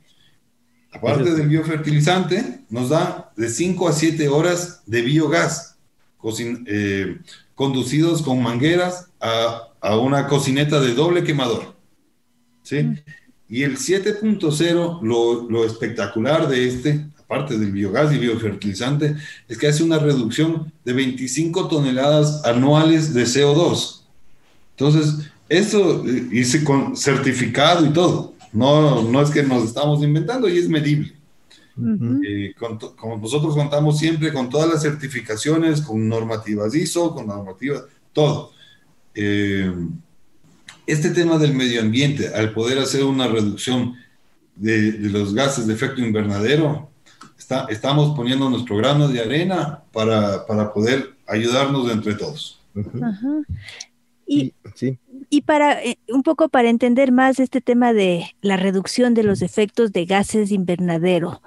Aparte del biofertilizante, nos da de 5 a 7 horas de biogás, cocin- eh, conducidos con mangueras a, a una cocineta de doble quemador. ¿sí? Y el 7.0, lo, lo espectacular de este, aparte del biogás y biofertilizante, es que hace una reducción de 25 toneladas anuales de CO2. Entonces, esto eh, hice con certificado y todo. No, no es que nos estamos inventando y es medible. Ujú. Eh, con como nosotros contamos siempre con todas las certificaciones, con normativas ISO, con normativas, todo. Eh, este tema del medio ambiente, al poder hacer una reducción de, de los gases de efecto invernadero, está- estamos poniendo nuestro grano de arena para, para poder ayudarnos entre todos. Ujú. Ajá. Y, Y- sí. y para eh, un poco para entender más este tema de la reducción de los efectos de gases invernadero,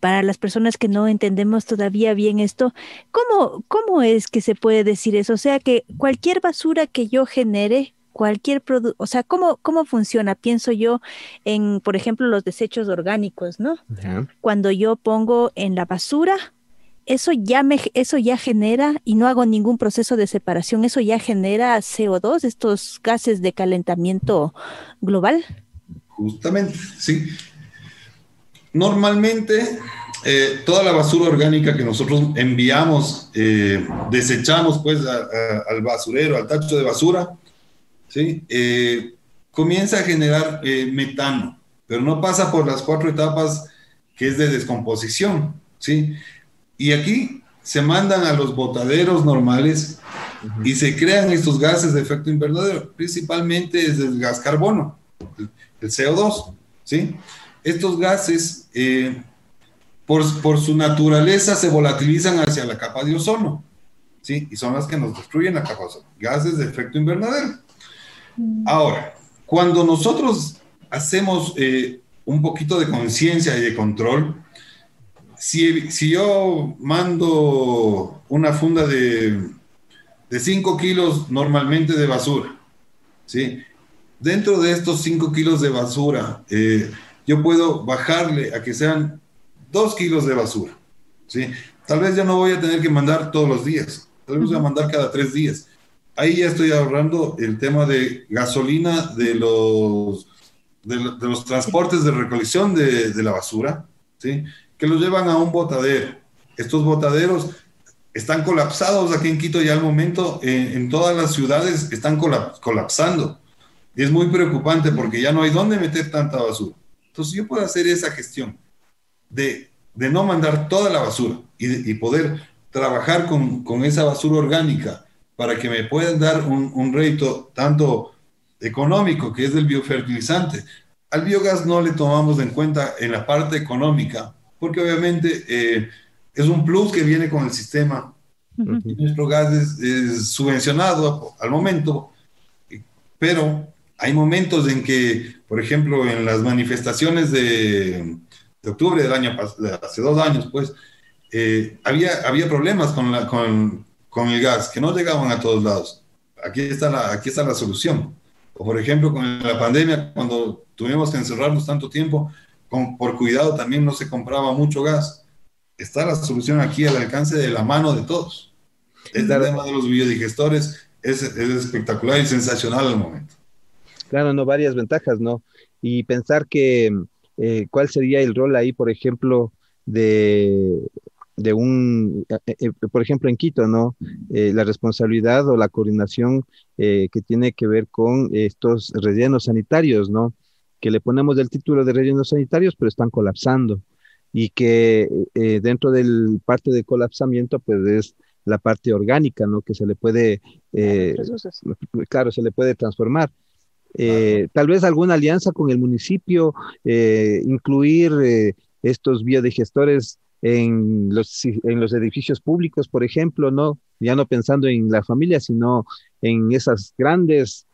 para las personas que no entendemos todavía bien esto, ¿cómo, cómo es que se puede decir eso? O sea, que cualquier basura que yo genere, cualquier producto, o sea, ¿cómo, ¿cómo funciona? Pienso yo en, por ejemplo, los desechos orgánicos, ¿no? Cuando yo pongo en la basura, eso ya me, eso ya genera, y no hago ningún proceso de separación, eso ya genera CO2, estos gases de calentamiento global. Justamente, sí. Normalmente, eh, toda la basura orgánica que nosotros enviamos, eh, desechamos pues al basurero, al tacho de basura, ¿sí? Eh, comienza a generar metano, pero no pasa por las cuatro etapas que es de descomposición, ¿sí? Y aquí se mandan a los botaderos normales y se crean estos gases de efecto invernadero, principalmente es el gas carbono, el, el CO2, ¿sí? Estos gases, eh, por, por su naturaleza, se volatilizan hacia la capa de ozono, ¿sí? Y son las que nos destruyen la capa de ozono, gases de efecto invernadero. Ahora, cuando nosotros hacemos eh, un poquito de conciencia y de control. Si, si yo mando una funda de, de 5 kilos normalmente de basura, ¿sí? Dentro de estos 5 kilos de basura, eh, yo puedo bajarle a que sean 2 kilos de basura, ¿sí? Tal vez ya no voy a tener que mandar todos los días, tal vez voy a mandar cada tres días. Ahí ya estoy ahorrando el tema de gasolina de los, de, los transportes de recolección de, de, la basura, ¿sí? Que los llevan a un botadero. Estos botaderos están colapsados aquí en Quito ya al momento, en, todas las ciudades están colapsando. Y es muy preocupante porque ya no hay dónde meter tanta basura. Entonces yo puedo hacer esa gestión de, de no mandar toda la basura y, y poder trabajar con, con, esa basura orgánica para que me puedan dar un, un rédito tanto económico, que es del biofertilizante. Al biogás no le tomamos en cuenta en la parte económica, porque obviamente eh, es un plus que viene con el sistema. Uh -huh. Nuestro gas es, es, subvencionado al momento, pero hay momentos en que, por ejemplo, en las manifestaciones de, de octubre del año, de hace dos años, pues, eh, había, había problemas con, la, con, con, el gas, que no llegaban a todos lados. Aquí está la, aquí está la solución. O, por ejemplo, con la pandemia, cuando tuvimos que encerrarnos tanto tiempo, con, por cuidado también no se compraba mucho gas. Está la solución aquí al alcance de la mano de todos. El tema de los biodigestores es, es espectacular y sensacional al momento. Claro, no, varias ventajas, ¿no? Y pensar que eh, cuál sería el rol ahí, por ejemplo, de, de un, eh, eh, por ejemplo, en Quito, ¿no? La responsabilidad o la coordinación que tiene que ver con estos rellenos sanitarios, ¿no? Que le ponemos el título de rellenos sanitarios, pero están colapsando. Y que eh, dentro del parte de colapsamiento, pues es la parte orgánica, ¿no? Que se le puede, claro, se le puede transformar. Eh, tal vez alguna alianza con el municipio, eh, incluir eh, estos biodigestores en los, en los edificios públicos, por ejemplo, ¿no? Ya no pensando en la familia, sino en esas grandes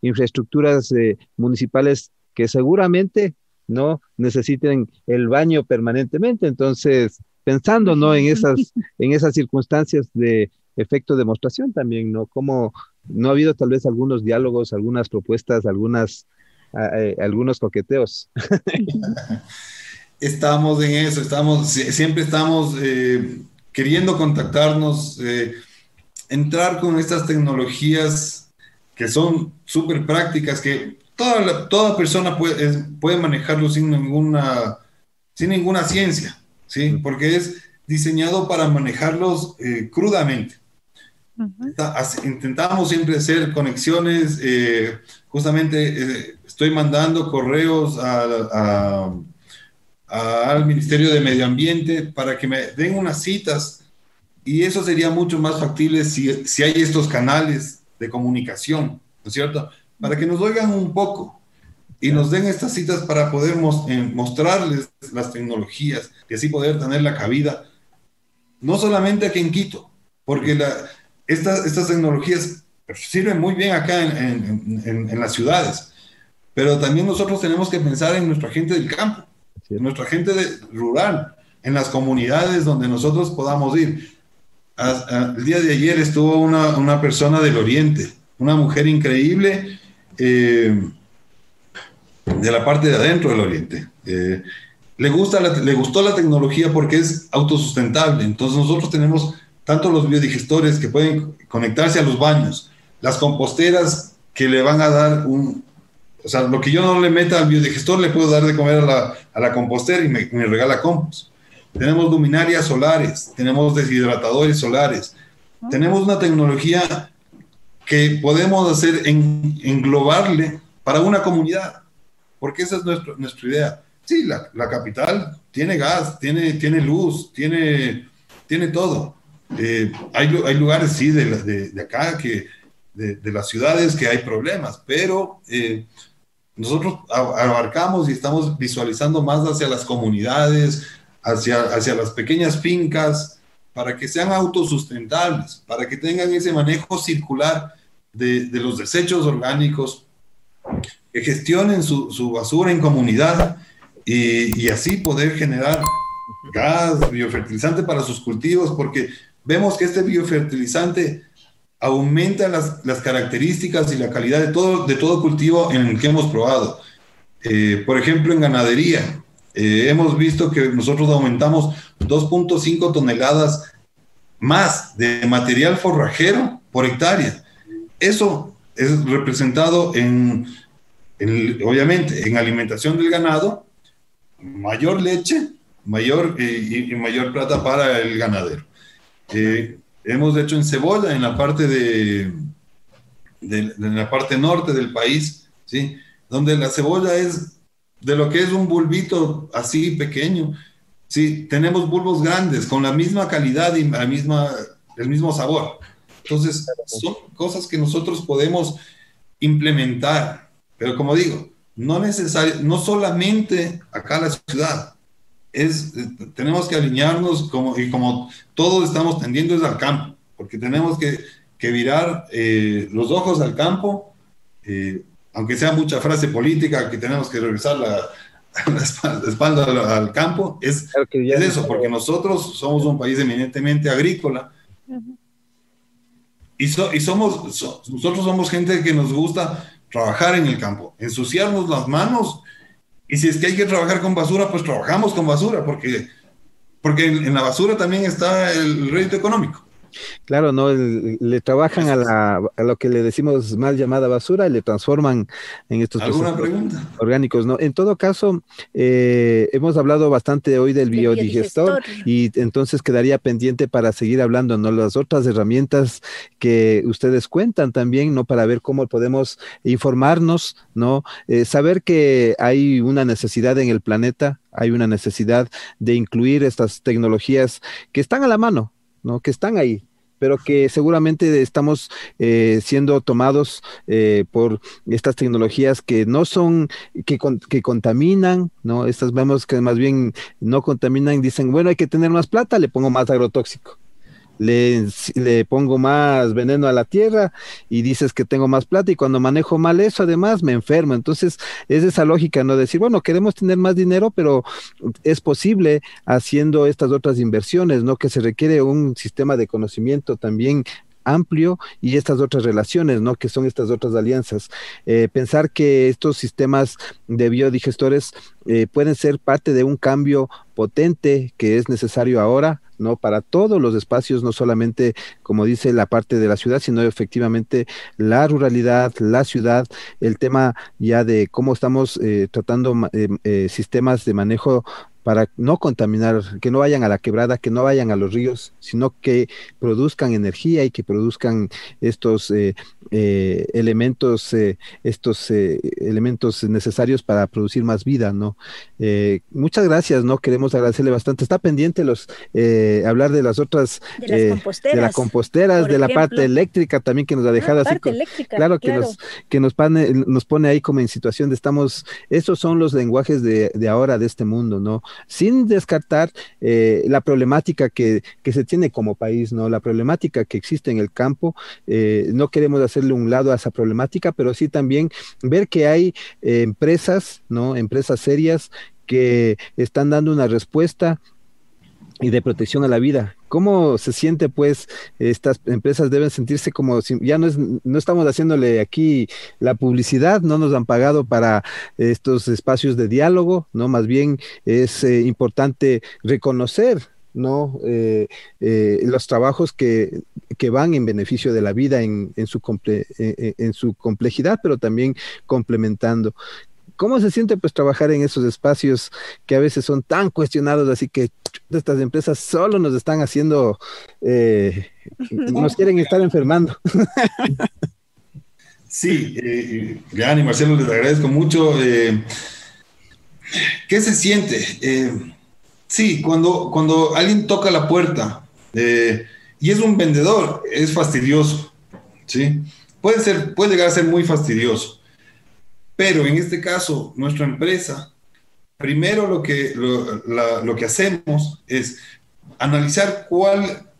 infraestructuras municipales que seguramente no necesiten el baño permanentemente. Entonces, pensando, ¿no? En esas, en esas circunstancias de efecto demostración también, ¿no? Como no ha habido tal vez algunos diálogos, algunas propuestas, algunas, eh, algunos coqueteos. estamos en eso, estamos, siempre estamos eh, queriendo contactarnos, eh, entrar con estas tecnologías que son súper prácticas, que toda, la, toda persona puede, puede manejarlo sin ninguna, sin ninguna ciencia, ¿sí? Porque es diseñado para manejarlos eh, crudamente. Uh -huh. Intentamos siempre hacer conexiones, eh, justamente eh, estoy mandando correos a, a, a, al Ministerio de Medio Ambiente para que me den unas citas y eso sería mucho más factible si, si hay estos canales de comunicación, ¿no es cierto? Para que nos oigan un poco y nos den estas citas para poder mos eh, mostrarles las tecnologías y así poder tener la cabida, no solamente aquí en Quito, porque la, estas, estas tecnologías sirven muy bien acá en, en, en, en, las ciudades, pero también nosotros tenemos que pensar en nuestra gente del campo, en nuestra gente de, rural, en las comunidades donde nosotros podamos ir. A, el día de ayer estuvo una, una, persona del Oriente, una mujer increíble eh, de la parte de adentro del Oriente. Eh, le, gusta la, le gustó la tecnología porque es autosustentable, entonces nosotros tenemos tanto los biodigestores que pueden conectarse a los baños, las composteras que le van a dar un, o sea, lo que yo no le meta al biodigestor le puedo dar de comer a la, a la compostera y me, me, regala compost. Tenemos luminarias solares, tenemos deshidratadores solares, uh -huh. tenemos una tecnología que podemos hacer en, englobarle para una comunidad, porque esa es nuestro, nuestra idea. Sí, la, la capital tiene gas, tiene, tiene luz, tiene, tiene todo, eh, hay, hay, lugares, sí, de, de, de acá, que, de, de, las ciudades que hay problemas, pero eh, nosotros abarcamos y estamos visualizando más hacia las comunidades, hacia, hacia las pequeñas fincas, para que sean autosustentables, para que tengan ese manejo circular de, de los desechos orgánicos. que gestionen su, su basura en comunidad y, y así poder generar gas, biofertilizante para sus cultivos, porque vemos que este biofertilizante aumenta las, las, características y la calidad de todo, de todo cultivo en el que hemos probado. Eh, por ejemplo, en ganadería, eh, hemos visto que nosotros aumentamos 2.5 toneladas más de material forrajero por hectárea. Eso es representado en, en obviamente, en alimentación del ganado, mayor leche, mayor eh, y, mayor plata para el ganadero. Eh, hemos hecho en cebolla, en la parte de, de, de, la parte norte del país, ¿sí? Donde la cebolla es de lo que es un bulbito así pequeño, ¿sí? Tenemos bulbos grandes con la misma calidad y la misma, el mismo sabor. Entonces, son cosas que nosotros podemos implementar, pero como digo, no necesario, no solamente acá en la ciudad, es, tenemos que alinearnos como, y como todos estamos tendiendo es al campo, porque tenemos que, que virar eh, los ojos al campo, eh, aunque sea mucha frase política, que tenemos que regresar la, la espalda, espalda al, al, campo, es, claro es eso, porque nosotros somos un país eminentemente agrícola. Uh -huh. Y, so, y somos, so, nosotros somos gente que nos gusta trabajar en el campo, ensuciarnos las manos y si es que hay que trabajar con basura, pues trabajamos con basura, porque, porque en, en la basura también está el rédito económico. Claro, no, le trabajan a, la, a, lo que le decimos mal llamada basura y le transforman en estos ¿Alguna pregunta? orgánicos. No, en todo caso, eh, hemos hablado bastante hoy del biodigestor, biodigestor, y entonces quedaría pendiente para seguir hablando, ¿no? Las otras herramientas que ustedes cuentan también, ¿no? Para ver cómo podemos informarnos, ¿no? Eh, saber que hay una necesidad en el planeta, hay una necesidad de incluir estas tecnologías que están a la mano, ¿no? que están ahí, pero que seguramente estamos eh, siendo tomados eh, por estas tecnologías que no son, que, con, que, contaminan, ¿no? Estas vemos que más bien no contaminan, dicen, bueno, hay que tener más plata, le pongo más agrotóxico. Le, pongo más veneno a la tierra y dices que tengo más plata y cuando manejo mal eso además me enfermo. Entonces es esa lógica, ¿no? Decir, bueno, queremos tener más dinero, pero es posible haciendo estas otras inversiones, ¿no? Que se requiere un sistema de conocimiento también amplio y estas otras relaciones, ¿no? Que son estas otras alianzas. Eh, pensar que estos sistemas de biodigestores eh, pueden ser parte de un cambio potente que es necesario ahora, ¿no? Para todos los espacios, no solamente, como dice, la parte de la ciudad, sino efectivamente la ruralidad, la ciudad, el tema ya de cómo estamos eh, tratando eh, sistemas de manejo para no contaminar, que no vayan a la quebrada, que no vayan a los ríos, sino que produzcan energía y que produzcan estos eh, eh, elementos, eh, estos elementos necesarios para producir más vida, ¿no? muchas gracias, ¿no? Queremos agradecerle bastante. Está pendiente los hablar de las otras, de las composteras, de, la composteras, de la parte eléctrica también que nos ha dejado ah, así. Con, eléctrica, claro, que nos, que nos pone, nos pone ahí como en situación de estamos, estos son los lenguajes de, de ahora, de este mundo, ¿no? Sin descartar eh, la problemática que, que, se tiene como país, ¿no? La problemática que existe en el campo, eh, no queremos hacerle un lado a esa problemática, pero sí también ver que hay eh, empresas, ¿no? Empresas serias que están dando una respuesta y de protección a la vida. ¿Cómo se siente, pues, estas empresas deben sentirse como si ya no, es, no estamos haciéndole aquí la publicidad, no nos han pagado para estos espacios de diálogo, ¿no? Más bien es eh, importante reconocer ¿no? Eh, eh, los trabajos que, van en beneficio de la vida en, en, en, su complejidad, pero también complementando. ¿Cómo se siente pues trabajar en esos espacios que a veces son tan cuestionados, así que estas empresas solo nos están haciendo, eh, nos quieren estar enfermando? Sí, eh, Leán y Marcelo, les agradezco mucho. Eh, ¿Qué se siente? Eh, sí, cuando, cuando alguien toca la puerta eh, y es un vendedor, es fastidioso. ¿sí? Puede, ser, puede llegar a ser muy fastidioso. Pero en este caso, nuestra empresa, primero lo que, lo, que hacemos es analizar cuál,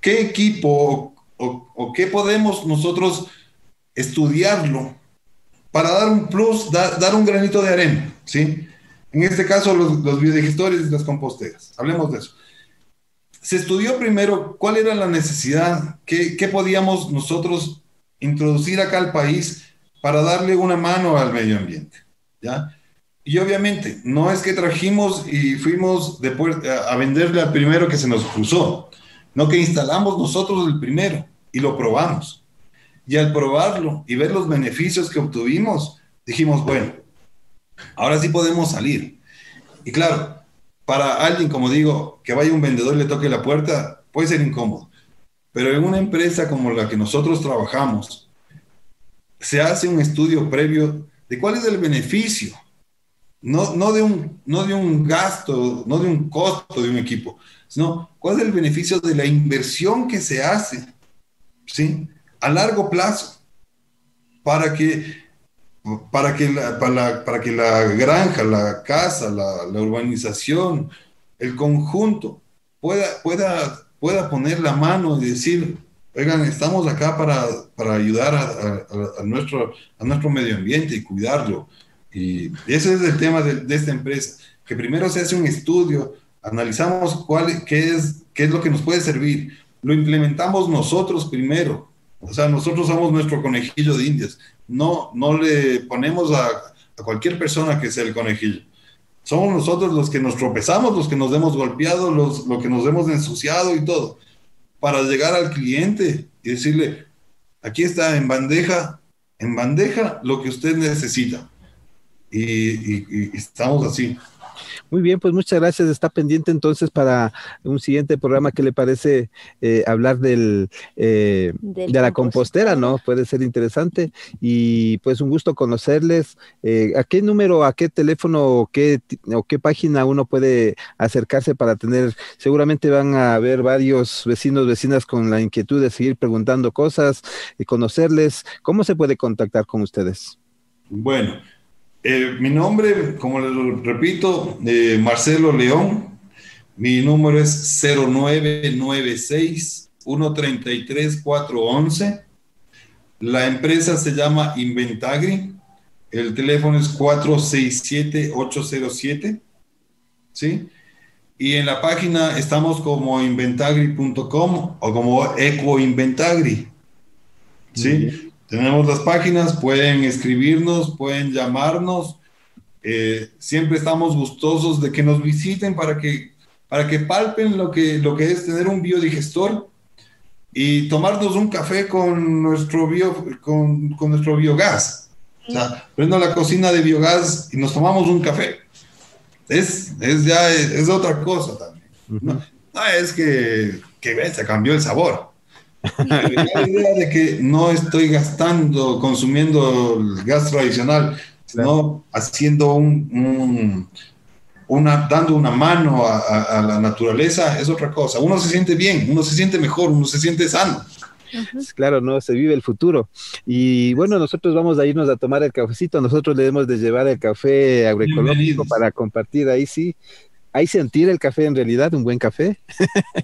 qué equipo o, qué podemos nosotros estudiarlo para dar un plus, da- dar un granito de arena, ¿sí? En este caso, los, los y las composteras. Hablemos de eso. Se estudió primero cuál era la necesidad, qué, qué podíamos nosotros introducir acá al país para darle una mano al medio ambiente, ¿ya? Y obviamente, no es que trajimos y fuimos de a venderle al primero que se nos cruzó, no que instalamos nosotros el primero y lo probamos. Y al probarlo y ver los beneficios que obtuvimos, dijimos, bueno, ahora sí podemos salir. Y claro, para alguien, como digo, que vaya un vendedor y le toque la puerta, puede ser incómodo. Pero en una empresa como la que nosotros trabajamos, se hace un estudio previo de cuál es el beneficio, no, no, de un, no de un gasto, no de un costo de un equipo, sino cuál es el beneficio de la inversión que se hace, ¿sí? A largo plazo, para que, para que, la, para la- para que la granja, la casa, la, la urbanización, el conjunto pueda, pueda, pueda poner la mano y decir, oigan, estamos acá para, para ayudar a, a- a nuestro, a nuestro medio ambiente y cuidarlo. Y ese es el tema de, de esta empresa, que primero se hace un estudio, analizamos cuál, qué, es, qué es lo que nos puede servir, lo implementamos nosotros primero, o sea, nosotros somos nuestro conejillo de indias, no, no le ponemos a, a cualquier persona que sea el conejillo. Somos nosotros los que nos tropezamos, los que nos hemos golpeado, los, los que nos hemos ensuciado y todo, para llegar al cliente y decirle, aquí está en bandeja, en bandeja lo que usted necesita. Y, y- estamos así. Muy bien, pues muchas gracias. Está pendiente entonces para un siguiente programa que le parece eh, hablar del, eh, Del de la compostera, ¿no? Puede ser interesante. Y pues un gusto conocerles. Eh, ¿A qué número, a qué teléfono o qué, o qué página uno puede acercarse para tener? Seguramente van a haber varios vecinos, vecinas con la inquietud de seguir preguntando cosas y conocerles. ¿Cómo se puede contactar con ustedes? Bueno, eh, mi nombre, como les repito, eh, Marcelo León. Mi número es 0996 133 411. La empresa se llama Inventagri. El teléfono es 467-807. ¿Sí? Y en la página estamos como inventagri.com o como Ecoinventagri. ¿Sí? Tenemos las páginas, pueden escribirnos, pueden llamarnos. Eh, siempre estamos gustosos de que nos visiten para que, para que palpen lo que, lo que es tener un biodigestor y tomarnos un café con nuestro, bio, con, con nuestro biogás. O sea, prendo la cocina de biogás y nos tomamos un café. Es, es ya es, es otra cosa también. No, no es que, que se cambió el sabor. La idea de que no estoy gastando, consumiendo el gas tradicional, sino haciendo un, un- una, dando una mano a, a- a la naturaleza, es otra cosa. Uno se siente bien, uno se siente mejor, uno se siente sano. Claro, no, se vive el futuro. Y bueno, nosotros vamos a irnos a tomar el cafecito, nosotros le debemos de llevar el café agroecológico para compartir ahí sí. Ahí sentir el café en realidad, un buen café.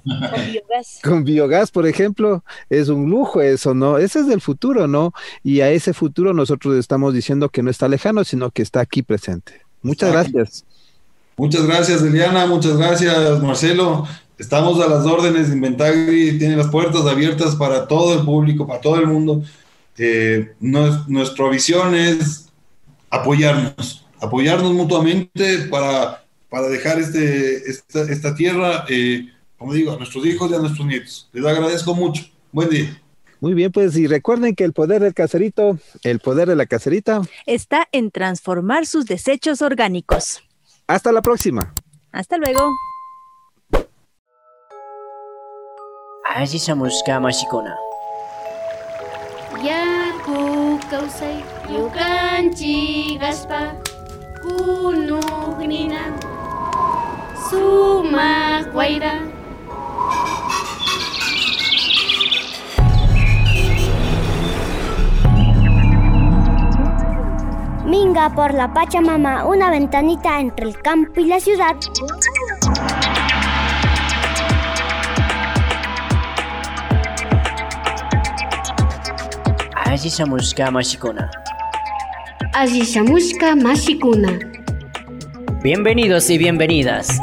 Con biogás. Con biogás, por ejemplo, es un lujo eso, ¿no? Ese es el futuro, ¿no? Y a ese futuro nosotros estamos diciendo que no está lejano, sino que está aquí presente. Muchas Está aquí. gracias. Muchas gracias, Eliana. Muchas gracias, Marcelo. Estamos a las órdenes. Inventagri tiene las puertas abiertas para todo el público, para todo el mundo. Eh, nos- nuestra visión es apoyarnos, apoyarnos mutuamente para, para dejar este, esta, esta tierra, eh, como digo, a nuestros hijos y a nuestros nietos. Les agradezco mucho. Buen día. Muy bien, pues y recuerden que el poder del caserito, el poder de la caserita. Está en transformar sus desechos orgánicos. Hasta la próxima. Hasta luego. Aziza Muska Mashikuna. Yaku sumaq wayra Minga por la Pachamama, una ventanita entre el campo y la ciudad. Aziza Muska Mashikuna. Allishamushka mashikuna. Bienvenidos y bienvenidas.